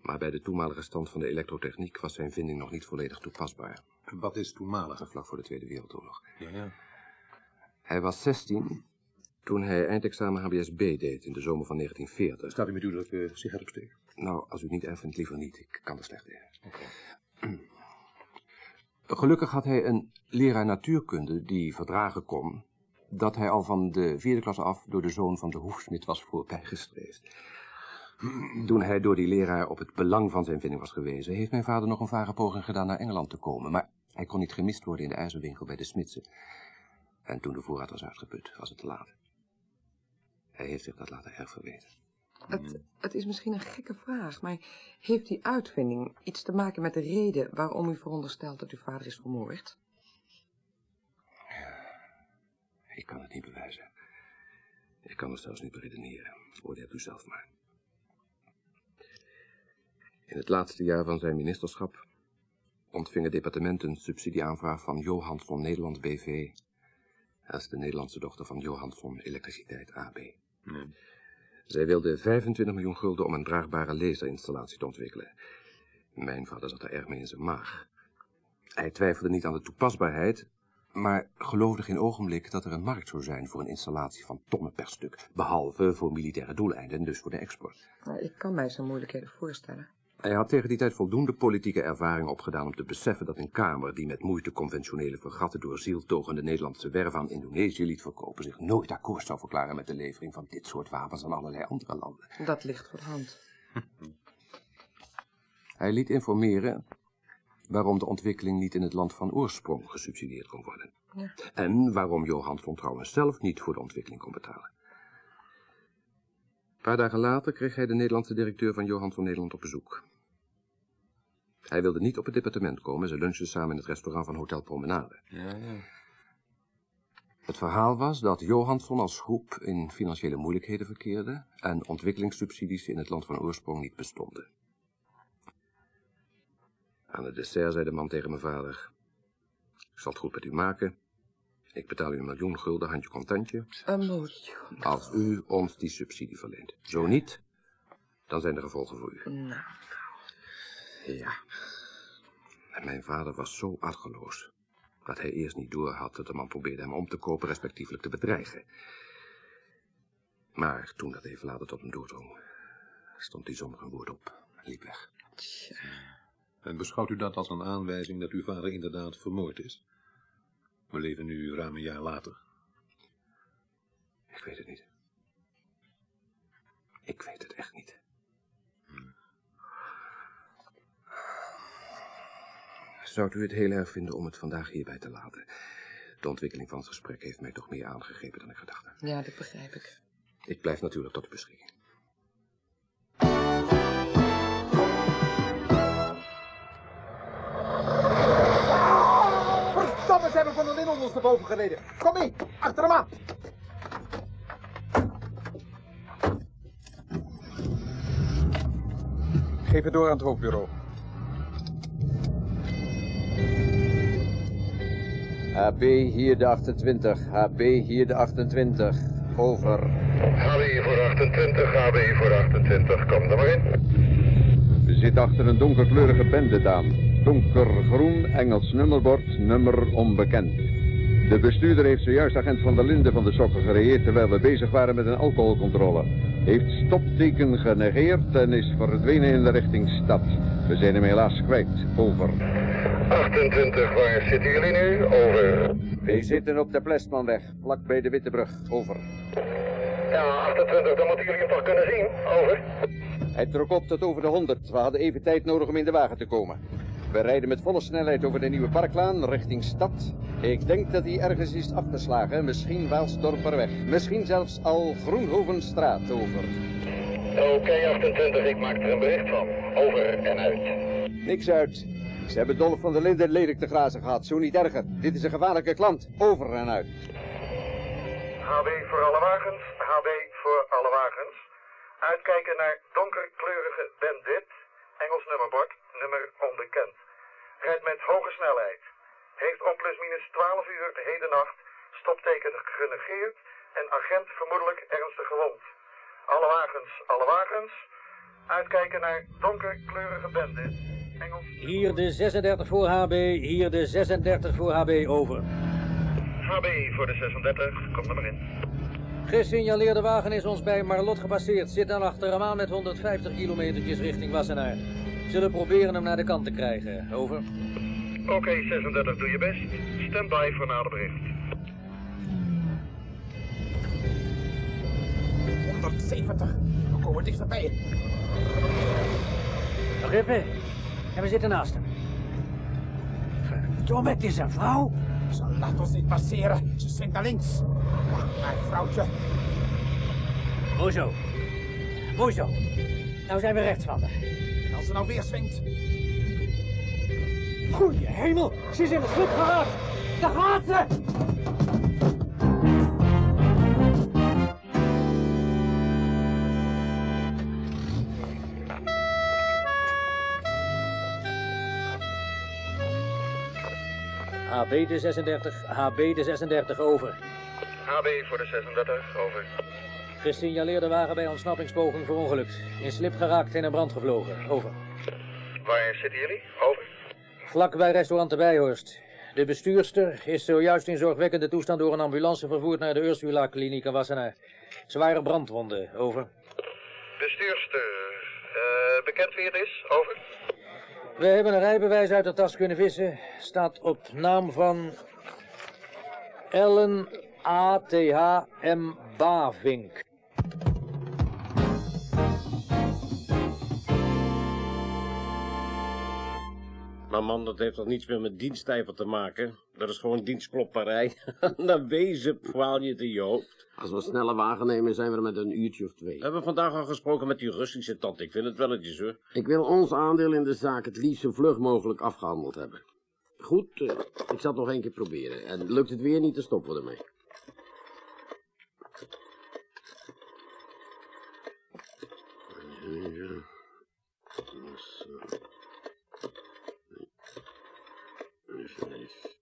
Maar bij de toenmalige stand van de elektrotechniek was zijn vinding nog niet volledig toepasbaar. Wat is toenmalig? Vlak voor de Tweede Wereldoorlog. Ja, ja. Hij was 16 toen hij eindexamen HBSB deed in de zomer van 1940. Staat u met u dat ik uh, sigaret opsteek? Nou, als u het niet erg vindt, liever niet. Ik kan er slecht tegen. Gelukkig had hij een leraar natuurkunde die verdragen kon dat hij al van de vierde klas af door de zoon van de hoefsmid was voorbijgestreefd. Toen hij door die leraar op het belang van zijn vinding was gewezen, heeft mijn vader nog een vage poging gedaan naar Engeland te komen, maar hij kon niet gemist worden in de ijzerwinkel bij de smidse. En toen de voorraad was uitgeput, was het te laat. Hij heeft zich dat later erg verweten. Het, het is misschien een gekke vraag, maar heeft die uitvinding iets te maken met de reden waarom u veronderstelt dat uw vader is vermoord? Ik kan het niet bewijzen. Ik kan het zelfs niet beredeneren. Oordeelt u zelf maar. In het laatste jaar van zijn ministerschap ontving het departement een subsidieaanvraag van Johansson Nederland BV. Dat is de Nederlandse dochter van Johansson Elektriciteit AB. Nee. Zij wilde 25 miljoen gulden om een draagbare laserinstallatie te ontwikkelen. Mijn vader zat er erg mee in zijn maag. Hij twijfelde niet aan de toepasbaarheid, maar geloofde geen ogenblik dat er een markt zou zijn voor een installatie van tonnen per stuk, behalve voor militaire doeleinden en dus voor de export. Nou, ik kan mij zo'n moeilijkheden voorstellen. Hij had tegen die tijd voldoende politieke ervaring opgedaan om te beseffen dat een Kamer die met moeite conventionele vergatten door zieltogende Nederlandse werven aan Indonesië liet verkopen zich nooit akkoord zou verklaren met de levering van dit soort wapens aan allerlei andere landen. Dat ligt voor de hand. Hij liet informeren waarom de ontwikkeling niet in het land van oorsprong gesubsidieerd kon worden. Ja. En waarom Johansson trouwens zelf niet voor de ontwikkeling kon betalen. Een paar dagen later kreeg hij de Nederlandse directeur van Johansson Nederland op bezoek. Hij wilde niet op het departement komen, ze lunchten samen in het restaurant van Hotel Promenade. Ja, ja. Het verhaal was dat Johansson als groep in financiële moeilijkheden verkeerde en ontwikkelingssubsidies in het land van oorsprong niet bestonden. Aan het dessert zei de man tegen mijn vader, ik zal het goed met u maken. Ik betaal u een miljoen gulden, handje contantje, Een miljoen. als u ons die subsidie verleent. Zo niet, dan zijn er gevolgen voor u. Nou, Ja. En mijn vader was zo argeloos dat hij eerst niet doorhad dat de man probeerde hem om te kopen, respectievelijk te bedreigen. Maar toen dat even later tot hem doordrong, stond hij zonder een woord op en liep weg. En beschouwt u dat als een aanwijzing dat uw vader inderdaad vermoord is? We leven nu ruim een jaar later. Ik weet het niet. Ik weet het echt niet. Zou u het heel erg vinden om het vandaag hierbij te laten? De ontwikkeling van het gesprek heeft mij toch meer aangegrepen dan ik gedacht had. ja, dat begrijp ik. Ik blijf natuurlijk tot uw beschikking. Ze hebben van de lin ondersteboven gereden. Kom mee, achter hem aan. Geef het door aan het hoofdbureau. HB hier de 28, HB hier de 28. Over. HB voor 28, HB voor 28, kom er maar in. We zitten achter een donkerkleurige bendedaan. Donkergroen, Engels nummerbord, nummer onbekend. De bestuurder heeft zojuist agent van der Linden van de Sokken gereëerd terwijl we bezig waren met een alcoholcontrole. Heeft stopteken genegeerd en is verdwenen in de richting stad. We zijn hem helaas kwijt. Over. 28, waar zitten jullie nu? Over. Wij zitten op de Plesmanweg, vlak bij de Wittebrug. Over. Ja, 28, dan moeten jullie hem toch kunnen zien? Over. Hij trok op tot over de 100. We hadden even tijd nodig om in de wagen te komen. We rijden met volle snelheid over de nieuwe parklaan richting stad. Ik denk dat hij ergens is afgeslagen, misschien Waalsdorperweg. Misschien zelfs al Groenhovenstraat over. Oké, 28, ik maak er een bericht van. Over en uit. Niks uit. Ze hebben Dolf van der Linden lelijk te grazen gehad, zo niet erger. Dit is een gevaarlijke klant. Over en uit. HB voor alle wagens, HB voor alle wagens. Uitkijken naar donkerkleurige bandit, Engels nummerbord, nummer onbekend. Rijdt met hoge snelheid. Heeft om plus minus 12 uur heden nacht stopteken genegeerd en agent vermoedelijk ernstig gewond. Alle wagens, alle wagens. Uitkijken naar donkerkleurige bandit. Engels... Hier de 36 voor HB, hier de 36 voor HB, over. HB voor de 36, kom er maar in. Gesignaleerde wagen is ons bij Marlot gepasseerd. Zit dan achter hem aan met 150 kilometertjes richting Wassenaar. Zullen proberen hem naar de kant te krijgen. Over. Oké, 36, doe je best. Stand by voor nader bericht. 170. We komen dichterbij. Nog even. En we zitten naast hem. Tom, het is een vrouw. Ze laat ons niet passeren. Ze swingt naar links. Maar, vrouwtje. Mooi zo. Mooi zo. Nou zijn we rechts van haar. En als ze nou weer swingt. Goeie hemel, ze is in het slip geraakt. Daar gaat ze! HB de 36, HB de 36, over. HB voor de 36, over. Gesignaleerde wagen bij ontsnappingspoging verongelukt. In slip geraakt en in brand gevlogen, over. Waar zitten jullie? Over. Vlak bij restaurant de Bijhorst. De bestuurster is zojuist in zorgwekkende toestand door een ambulance vervoerd naar de Ursula-kliniek in Wassenaar. Zware brandwonden, over. Bestuurster, eh, bekend wie het is? Over. We hebben een rijbewijs uit de tas kunnen vissen. Staat op naam van Ellen A.T.H.M. Bavink. Maar man, dat heeft toch niets meer met dienstijver te maken? Dat is gewoon dienstklopperij. Dan wezen kwaal je het in je hoofd. Als we een snelle wagen nemen, zijn we er met een uurtje of twee. We hebben vandaag al gesproken met die Russische tante. Ik vind het welletjes hoor. Ik wil ons aandeel in de zaak het liefst zo vlug mogelijk afgehandeld hebben. Goed, eh, ik zal het nog één keer proberen. En lukt het weer niet, dan stoppen we ermee. Vijf.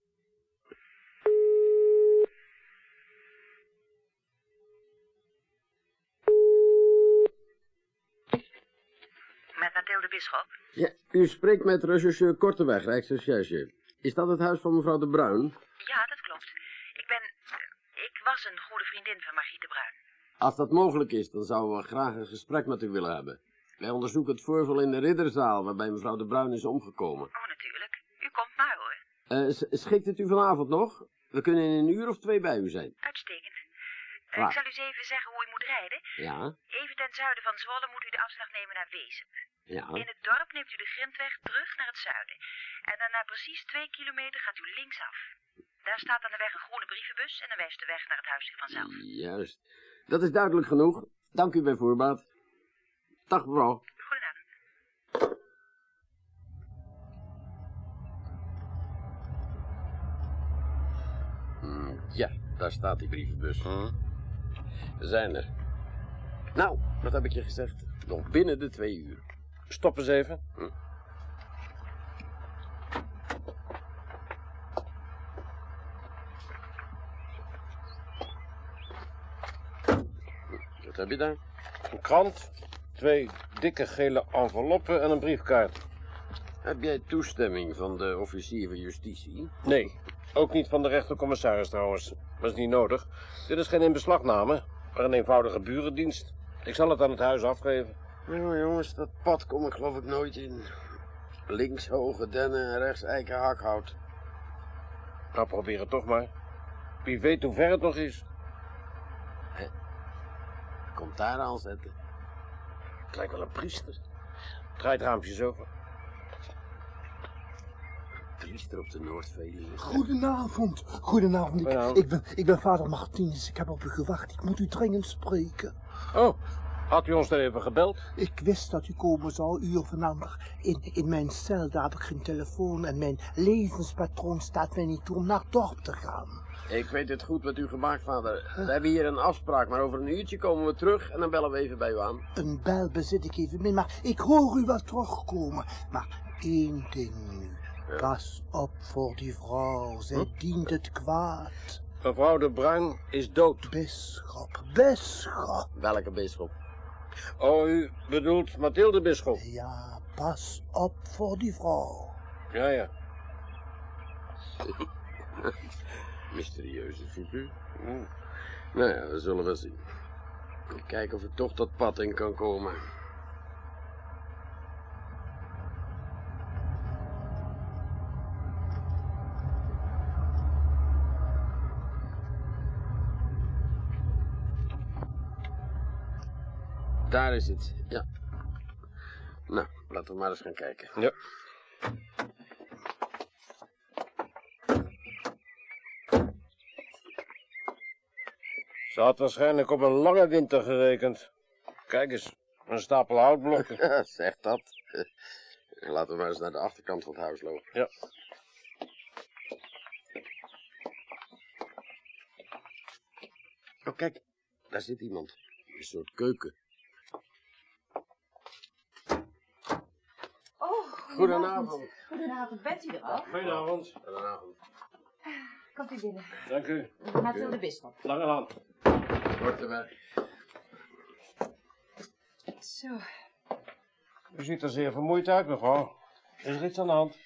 Met Mathilde Bisschop? Ja, u spreekt met rechercheur Korteweg, Rijksrecherche. Is dat het huis van mevrouw de Bruin? Ja, dat klopt. Ik ben... eh, Ik was een goede vriendin van Margriet de Bruin. Als dat mogelijk is, dan zouden we graag een gesprek met u willen hebben. Wij onderzoeken het voorval in de ridderzaal waarbij mevrouw de Bruin is omgekomen. Oh, natuurlijk. U komt maar, hoor. Eh, schikt het u vanavond nog? We kunnen in een uur of twee bij u zijn. Uitstekend. Eh? Ik zal u eens even zeggen hoe u moet rijden. Ja, Even ten zuiden van Zwolle moet u de afslag nemen naar Wezen. ja. In het dorp neemt u de grindweg terug naar het zuiden. En dan na precies twee kilometer gaat u linksaf. Daar staat aan de weg een groene brievenbus en dan wijst de weg naar het huis zich vanzelf. Juist. Dat is duidelijk genoeg. Dank u bij voorbaat. Dag mevrouw. Hmm, Ja, daar staat die brievenbus. We zijn er. Nou, wat heb ik je gezegd? Nog binnen de twee uur. Stop eens even. Hm. Heb je daar? Een krant, twee dikke gele enveloppen en een briefkaart. Heb jij toestemming van de officier van justitie? Nee, ook niet van de rechtercommissaris trouwens. Dat is niet nodig. Dit is geen inbeslagname, maar een eenvoudige burendienst. Ik zal het aan het huis afgeven. Nou jongens, dat pad kom ik geloof ik nooit in. Links hoge dennen en rechts eiken hakhout. Nou, probeer het toch maar. Wie weet hoe ver het nog is. Komt daar aan zetten. Het lijkt wel een priester. Draai het raampje zo. Priester op de Noordveluwe. Goedenavond, goedenavond. Ik, ik, ben, ik ben vader Martinez. Ik heb op u gewacht. Ik moet u dringend spreken. Oh, had u ons er even gebeld? Ik wist dat u komen zou, u of een ander. In, in mijn cel daar heb ik geen telefoon en mijn levenspatroon staat mij niet toe om naar het dorp te gaan. Ik weet het goed met u gemaakt, vader. We hebben hier een afspraak, maar over een uurtje komen we terug en dan bellen we even bij u aan. Een bel bezit ik even min, maar ik hoor u wel terugkomen. Maar één ding nu. Pas op voor die vrouw, zij dient het kwaad. Mevrouw de Bruin is dood. Bisschop, bisschop. Welke bisschop? Oh, u bedoelt Mathilde Bisschop? Ja, pas op voor die vrouw. Ja, ja. Mysterieuze figuur. Hm. Nou ja, we zullen wel zien. Kijken of ik toch dat pad in kan komen. Daar is het, ja. Nou, laten we maar eens gaan kijken. Ja. Ze had waarschijnlijk op een lange winter gerekend. Kijk eens, een stapel houtblokken. Ja, zeg dat. Laten we maar eens naar de achterkant van het huis lopen. Ja. Oh, kijk, daar zit iemand. Een soort keuken. Goedenavond. Goedenavond, bent u er al? Goedenavond. Goedenavond. Komt u binnen. Dank u. Mathilde Bisschop. Lange hand. Korte weg. Zo. U ziet er zeer vermoeid uit, mevrouw. Is er iets aan de hand?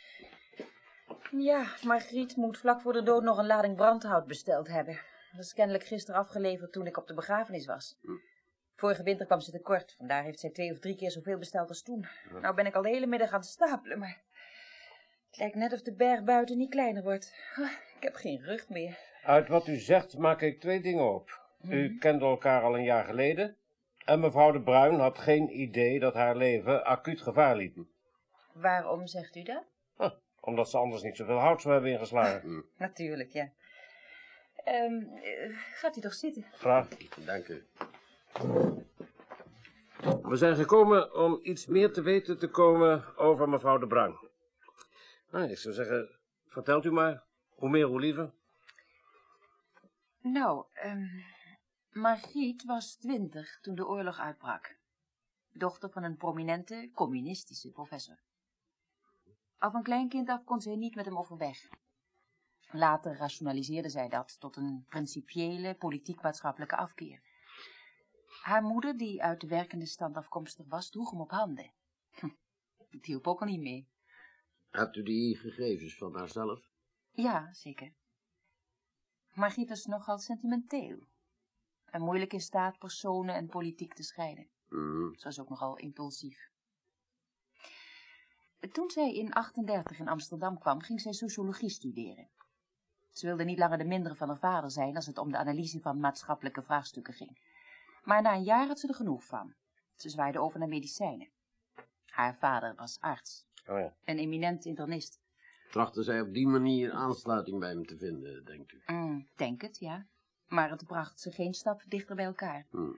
Ja, Margriet moet vlak voor de dood nog een lading brandhout besteld hebben. Dat is kennelijk gisteren afgeleverd toen ik op de begrafenis was. Vorige winter kwam ze tekort, vandaar heeft zij twee of drie keer zoveel besteld als toen. Nou ben ik al de hele middag aan het stapelen, maar het lijkt net of de berg buiten niet kleiner wordt. Ah, Ik heb geen rug meer. Uit wat u zegt maak ik twee dingen op. U kende elkaar al een jaar geleden. En mevrouw de Bruin had geen idee dat haar leven acuut gevaar liep. Waarom zegt u dat? Huh, omdat ze anders niet zoveel hout zou hebben ingeslagen. Natuurlijk, ja. Ehm, eh, gaat u toch zitten? Graag. Dank u. We zijn gekomen om iets meer te weten te komen over mevrouw de Bruin. Nou, ik zou zeggen, vertelt u maar. Hoe meer, hoe liever. Nou, ehm Margriet was twintig toen de oorlog uitbrak. Dochter van een prominente communistische professor. Al van kleinkind af kon zij niet met hem overweg. Later rationaliseerde zij dat tot een principiële politiek-maatschappelijke afkeer. Haar moeder, die uit de werkende stand afkomstig was, droeg hem op handen. Hm, Het hielp ook al niet mee. Hebt u die gegevens van haarzelf? Ja, zeker. Margriet was nogal sentimenteel. En moeilijk in staat personen en politiek te scheiden. Mhm. Ze was ook nogal impulsief. Toen zij in 38 in Amsterdam kwam, ging zij sociologie studeren. Ze wilde niet langer de mindere van haar vader zijn als het om de analyse van maatschappelijke vraagstukken ging. Maar na een jaar had ze er genoeg van. Ze zwaaide over naar medicijnen. Haar vader was arts, Oh ja. een eminent internist. Trachtte zij op die manier aansluiting bij hem te vinden, denkt u? Mm, denk het, ja. Maar het bracht ze geen stap dichter bij elkaar. Hm.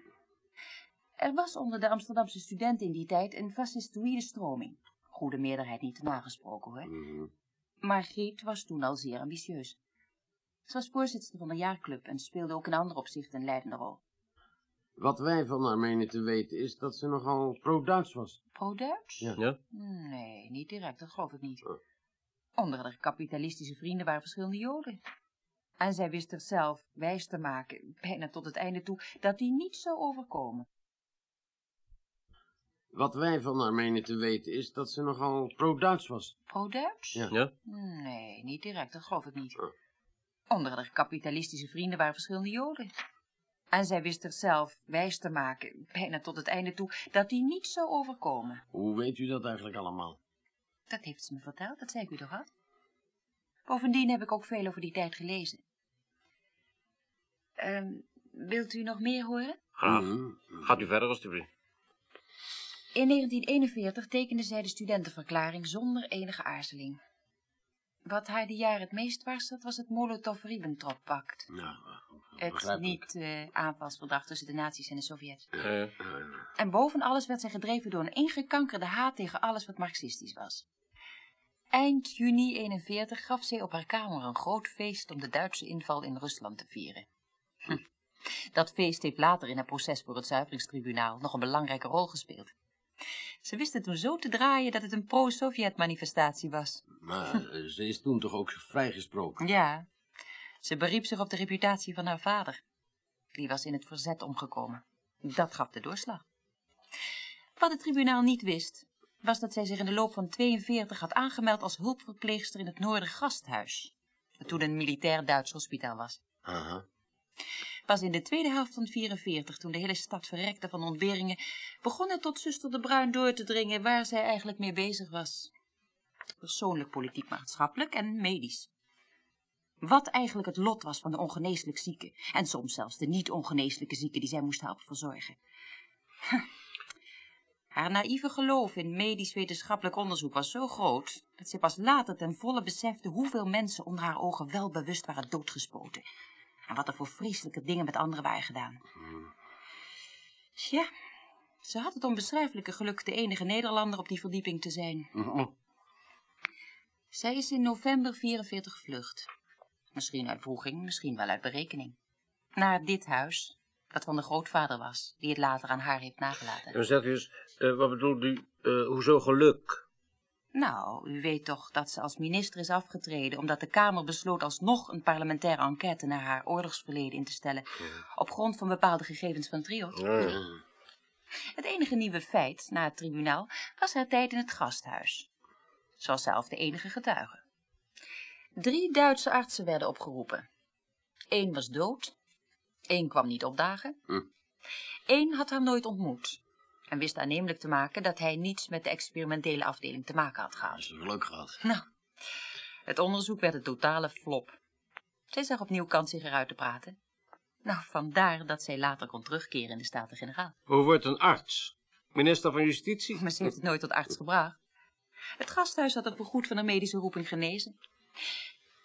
Er was onder de Amsterdamse studenten in die tijd een fascistoïde stroming. Goede meerderheid niet nagesproken, hoor. Mhm. Margriet was toen al zeer ambitieus. Ze was voorzitter van de jaarclub en speelde ook in andere opzichten een leidende rol. Wat wij van haar menen te weten is dat ze nogal pro-Duits was. Pro-Duits? Ja. ja? Nee, niet direct, dat geloof ik niet. Onder de kapitalistische vrienden waren verschillende joden. En zij wist zichzelf wijs te maken, bijna tot het einde toe, dat die niet zou overkomen. Wat wij van haar menen te weten is dat ze nogal pro-Duits was. Pro-Duits? Ja. ja? Nee, niet direct, dat geloof ik niet. Onder de kapitalistische vrienden waren verschillende joden. En zij wist zichzelf wijs te maken, bijna tot het einde toe, dat die niet zou overkomen. Hoe weet u dat eigenlijk allemaal? Dat heeft ze me verteld, dat zei ik u toch al? Bovendien heb ik ook veel over die tijd gelezen. Ehm, wilt u nog meer horen? Graag. Mhm. Gaat u verder, alstublieft. In 1941 tekende zij de studentenverklaring zonder enige aarzeling. Wat haar die jaar het meest dwars zat, was het Molotov-Ribbentrop-pact. Nou, Het niet-aanvalsverdrag tussen de nazi's en de Sovjets. Ja. En boven alles werd zij gedreven door een ingekankerde haat tegen alles wat marxistisch was. Eind juni 41 gaf zij op haar kamer een groot feest om de Duitse inval in Rusland te vieren. Hm. Dat feest heeft later in het proces voor het zuiveringstribunaal nog een belangrijke rol gespeeld. Ze wist het toen zo te draaien dat het een pro-Sovjet-manifestatie was. Maar eh, ze is toen toch ook vrijgesproken? Ja, ze beriep zich op de reputatie van haar vader. Die was in het verzet omgekomen. Dat gaf de doorslag. Wat het tribunaal niet wist, was dat zij zich in de loop van 42 had aangemeld als hulpverpleegster in het Noordergasthuis, dat toen een militair Duits hospitaal was. Aha. Pas in de tweede helft van 44, toen de hele stad verrekte van ontberingen, begon het tot zuster de Bruin door te dringen waar zij eigenlijk mee bezig was. Persoonlijk, politiek, maatschappelijk en medisch. Wat eigenlijk het lot was van de ongeneeslijk zieken, en soms zelfs de niet-ongeneeslijke zieken die zij moest helpen verzorgen. Haar naïeve geloof in medisch-wetenschappelijk onderzoek was zo groot, dat zij pas later ten volle besefte hoeveel mensen onder haar ogen wel bewust waren doodgespoten. En wat er voor vreselijke dingen met anderen waren gedaan. Tja, ze had het onbeschrijfelijke geluk de enige Nederlander op die verdieping te zijn. Zij is in november 44 gevlucht. Misschien uit wroeging, misschien wel uit berekening. Naar dit huis, dat van de grootvader was, die het later aan haar heeft nagelaten. Dan zegt u eens, eh, wat bedoelt u, eh, hoezo geluk? Nou, u weet toch dat ze als minister is afgetreden... omdat de Kamer besloot alsnog een parlementaire enquête... naar haar oorlogsverleden in te stellen... op grond van bepaalde gegevens van Trio. Het enige nieuwe feit na het tribunaal was haar tijd in het gasthuis. Ze was zelf de enige getuige. Drie Duitse artsen werden opgeroepen. Eén was dood, één kwam niet opdagen, Hm. één had haar nooit ontmoet en wist aannemelijk te maken dat hij niets met de experimentele afdeling te maken had gehad. Geluk gehad. Nou, het onderzoek werd een totale flop. Zij zag opnieuw kans zich eruit te praten. Nou, vandaar dat zij later kon terugkeren in de Staten-Generaal. Hoe wordt een arts? Minister van Justitie? Maar ze heeft het nooit tot arts gebracht. Het gasthuis had haar voorgoed van haar medische roeping genezen.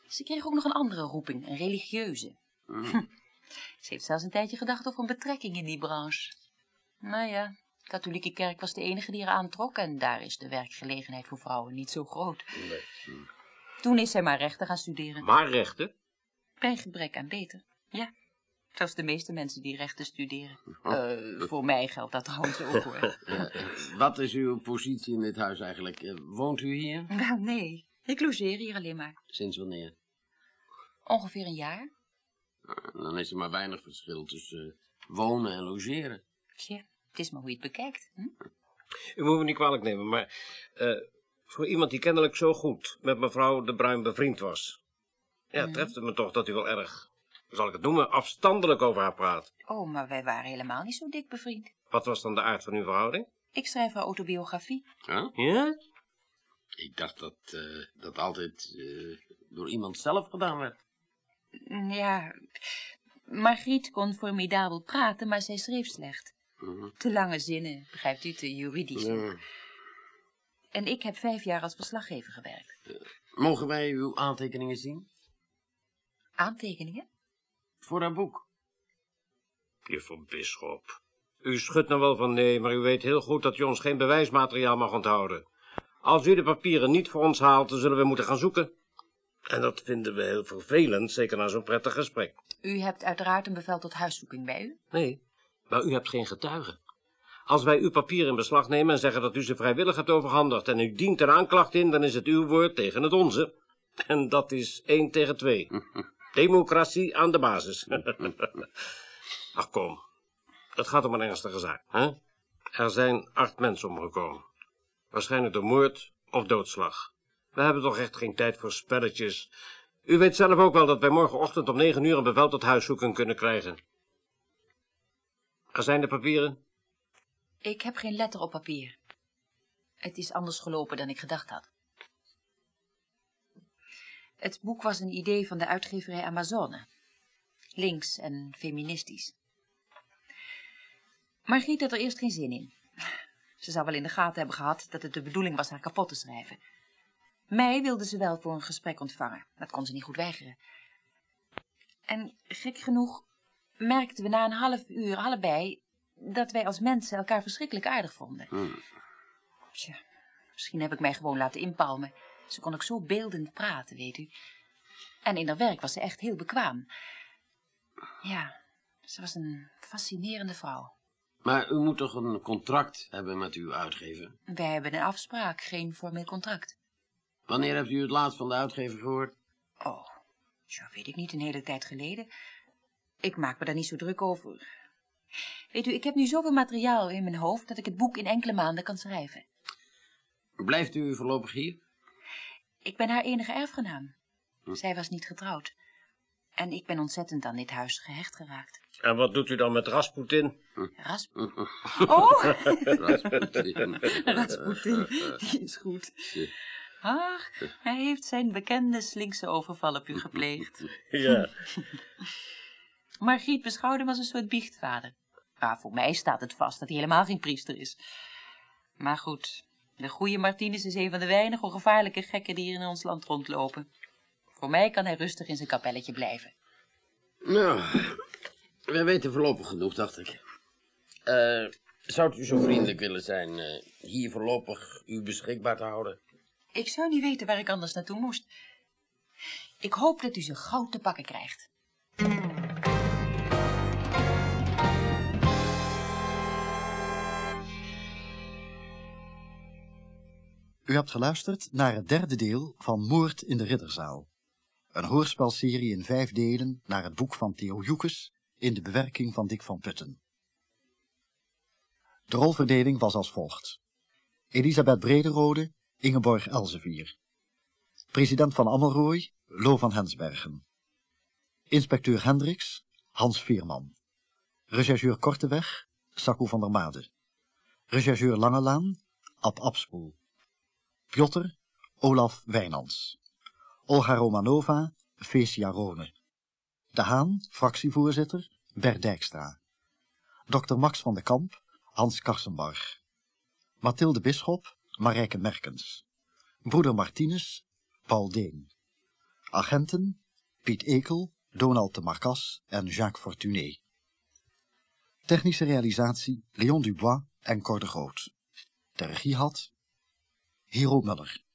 Ze kreeg ook nog een andere roeping, een religieuze. Hm. Ze heeft zelfs een tijdje gedacht over een betrekking in die branche. Nou ja, de katholieke kerk was de enige die er aantrok en daar is de werkgelegenheid voor vrouwen niet zo groot. Toen is zij maar rechten gaan studeren. Maar rechten? Bij gebrek aan beter, ja. Zoals de meeste mensen die rechten studeren. Eh, voor mij geldt dat trouwens ook hoor. Wat is uw positie in dit huis eigenlijk? Eh, woont u hier? Wel, nee. Ik logeer hier alleen maar. Sinds wanneer? Ongeveer een jaar. Eh, Dan is er maar weinig verschil tussen wonen en logeren. Tja, het is maar hoe je het bekijkt. Hm? U moet me niet kwalijk nemen, maar eh, voor iemand die kennelijk zo goed met mevrouw de Bruin bevriend was. Ja, Mhm. treft het me toch dat u wel erg, hoe zal ik het noemen, afstandelijk over haar praat. Oh, maar wij waren helemaal niet zo dik bevriend. Wat was dan de aard van uw verhouding? Ik schrijf haar autobiografie. Ja? Ik dacht dat eh, dat altijd eh, door iemand zelf gedaan werd. Mm, Ja, Margriet kon formidabel praten, maar zij schreef slecht. Mhm. Te lange zinnen, begrijpt u, te juridisch. Ja. En ik heb vijf jaar als verslaggever gewerkt. Mogen wij uw aantekeningen zien? Aantekeningen? Voor haar boek. Juffrouw Bisschop, u schudt nou wel van nee, maar u weet heel goed dat u ons geen bewijsmateriaal mag onthouden. Als u de papieren niet voor ons haalt, dan zullen we moeten gaan zoeken. En dat vinden we heel vervelend, zeker na zo'n prettig gesprek. U hebt uiteraard een bevel tot huiszoeking bij u. Nee, maar u hebt geen getuigen. Als wij uw papieren in beslag nemen en zeggen dat u ze vrijwillig hebt overhandigd en u dient een aanklacht in, dan is het uw woord tegen het onze. En dat is één tegen twee. Democratie aan de basis. Ach kom, het gaat om een ernstige zaak. Hè? Er zijn acht mensen omgekomen. Waarschijnlijk door moord of doodslag. We hebben toch echt geen tijd voor spelletjes. U weet zelf ook wel dat wij morgenochtend om negen uur een bevel tot huiszoeking kunnen krijgen. Zijn de papieren? Ik heb geen letter op papier. Het is anders gelopen dan ik gedacht had. Het boek was een idee van de uitgeverij Amazone. Links en feministisch. Margriet had er eerst geen zin in. Ze zou wel in de gaten hebben gehad dat het de bedoeling was haar kapot te schrijven. Mij wilde ze wel voor een gesprek ontvangen. Dat kon ze niet goed weigeren. En gek genoeg merkten we na een half uur allebei dat wij als mensen elkaar verschrikkelijk aardig vonden. Tja, misschien heb ik mij gewoon laten inpalmen. Ze kon ook zo beeldend praten, weet u. En in haar werk was ze echt heel bekwaam. Ja, ze was een fascinerende vrouw. Maar u moet toch een contract hebben met uw uitgever? Wij hebben een afspraak, geen formeel contract. Wanneer hebt u het laatst van de uitgever gehoord? Oh, zo weet ik niet, een hele tijd geleden. Ik maak me daar niet zo druk over. Weet u, ik heb nu zoveel materiaal in mijn hoofd dat ik het boek in enkele maanden kan schrijven. Blijft u voorlopig hier? Ik ben haar enige erfgenaam. Zij was niet getrouwd. En ik ben ontzettend aan dit huis gehecht geraakt. En wat doet u dan met Rasputin? Rasputin? Oh! Rasputin. Rasputin, die is goed. Ach, hij heeft zijn bekende slinkse overval op u gepleegd. Ja. Margriet beschouwde hem als een soort biechtvader. Maar voor mij staat het vast dat hij helemaal geen priester is. Maar goed, de goede Martinus is een van de weinige ongevaarlijke gekken die hier in ons land rondlopen. Voor mij kan hij rustig in zijn kapelletje blijven. Nou, wij weten voorlopig genoeg, dacht ik. Eh, zou u zo vriendelijk willen zijn eh, hier voorlopig u beschikbaar te houden? Ik zou niet weten waar ik anders naartoe moest. Ik hoop dat u ze gauw te pakken krijgt. U hebt geluisterd naar het derde deel van Moord in de Ridderzaal. Een hoorspelserie in vijf delen naar het boek van Theo Joekes in de bewerking van Dick van Putten. De rolverdeling was als volgt. Elisabeth Brederode, Ingeborg Elsevier. President van Ammelrooy, Lo van Hensbergen. Inspecteur Hendricks, Hans Veerman. Rechercheur Korteweg, Sacco van der Made. Rechercheur Langelaan, Ab Abspoel. Piotr, Olaf Wijnands. Olga Romanova, Fecia Rone. De Haan, fractievoorzitter, Bert Dijkstra. Dr. Max van de Kamp, Hans Karsenbarg. Mathilde Bisschop, Marijke Merkens. Broeder Martinez, Paul Deen. Agenten, Piet Ekel, Donald de Marcas en Jacques Fortuné. Technische realisatie, Leon Dubois en Cor de Groot. De regie had Hero Muller.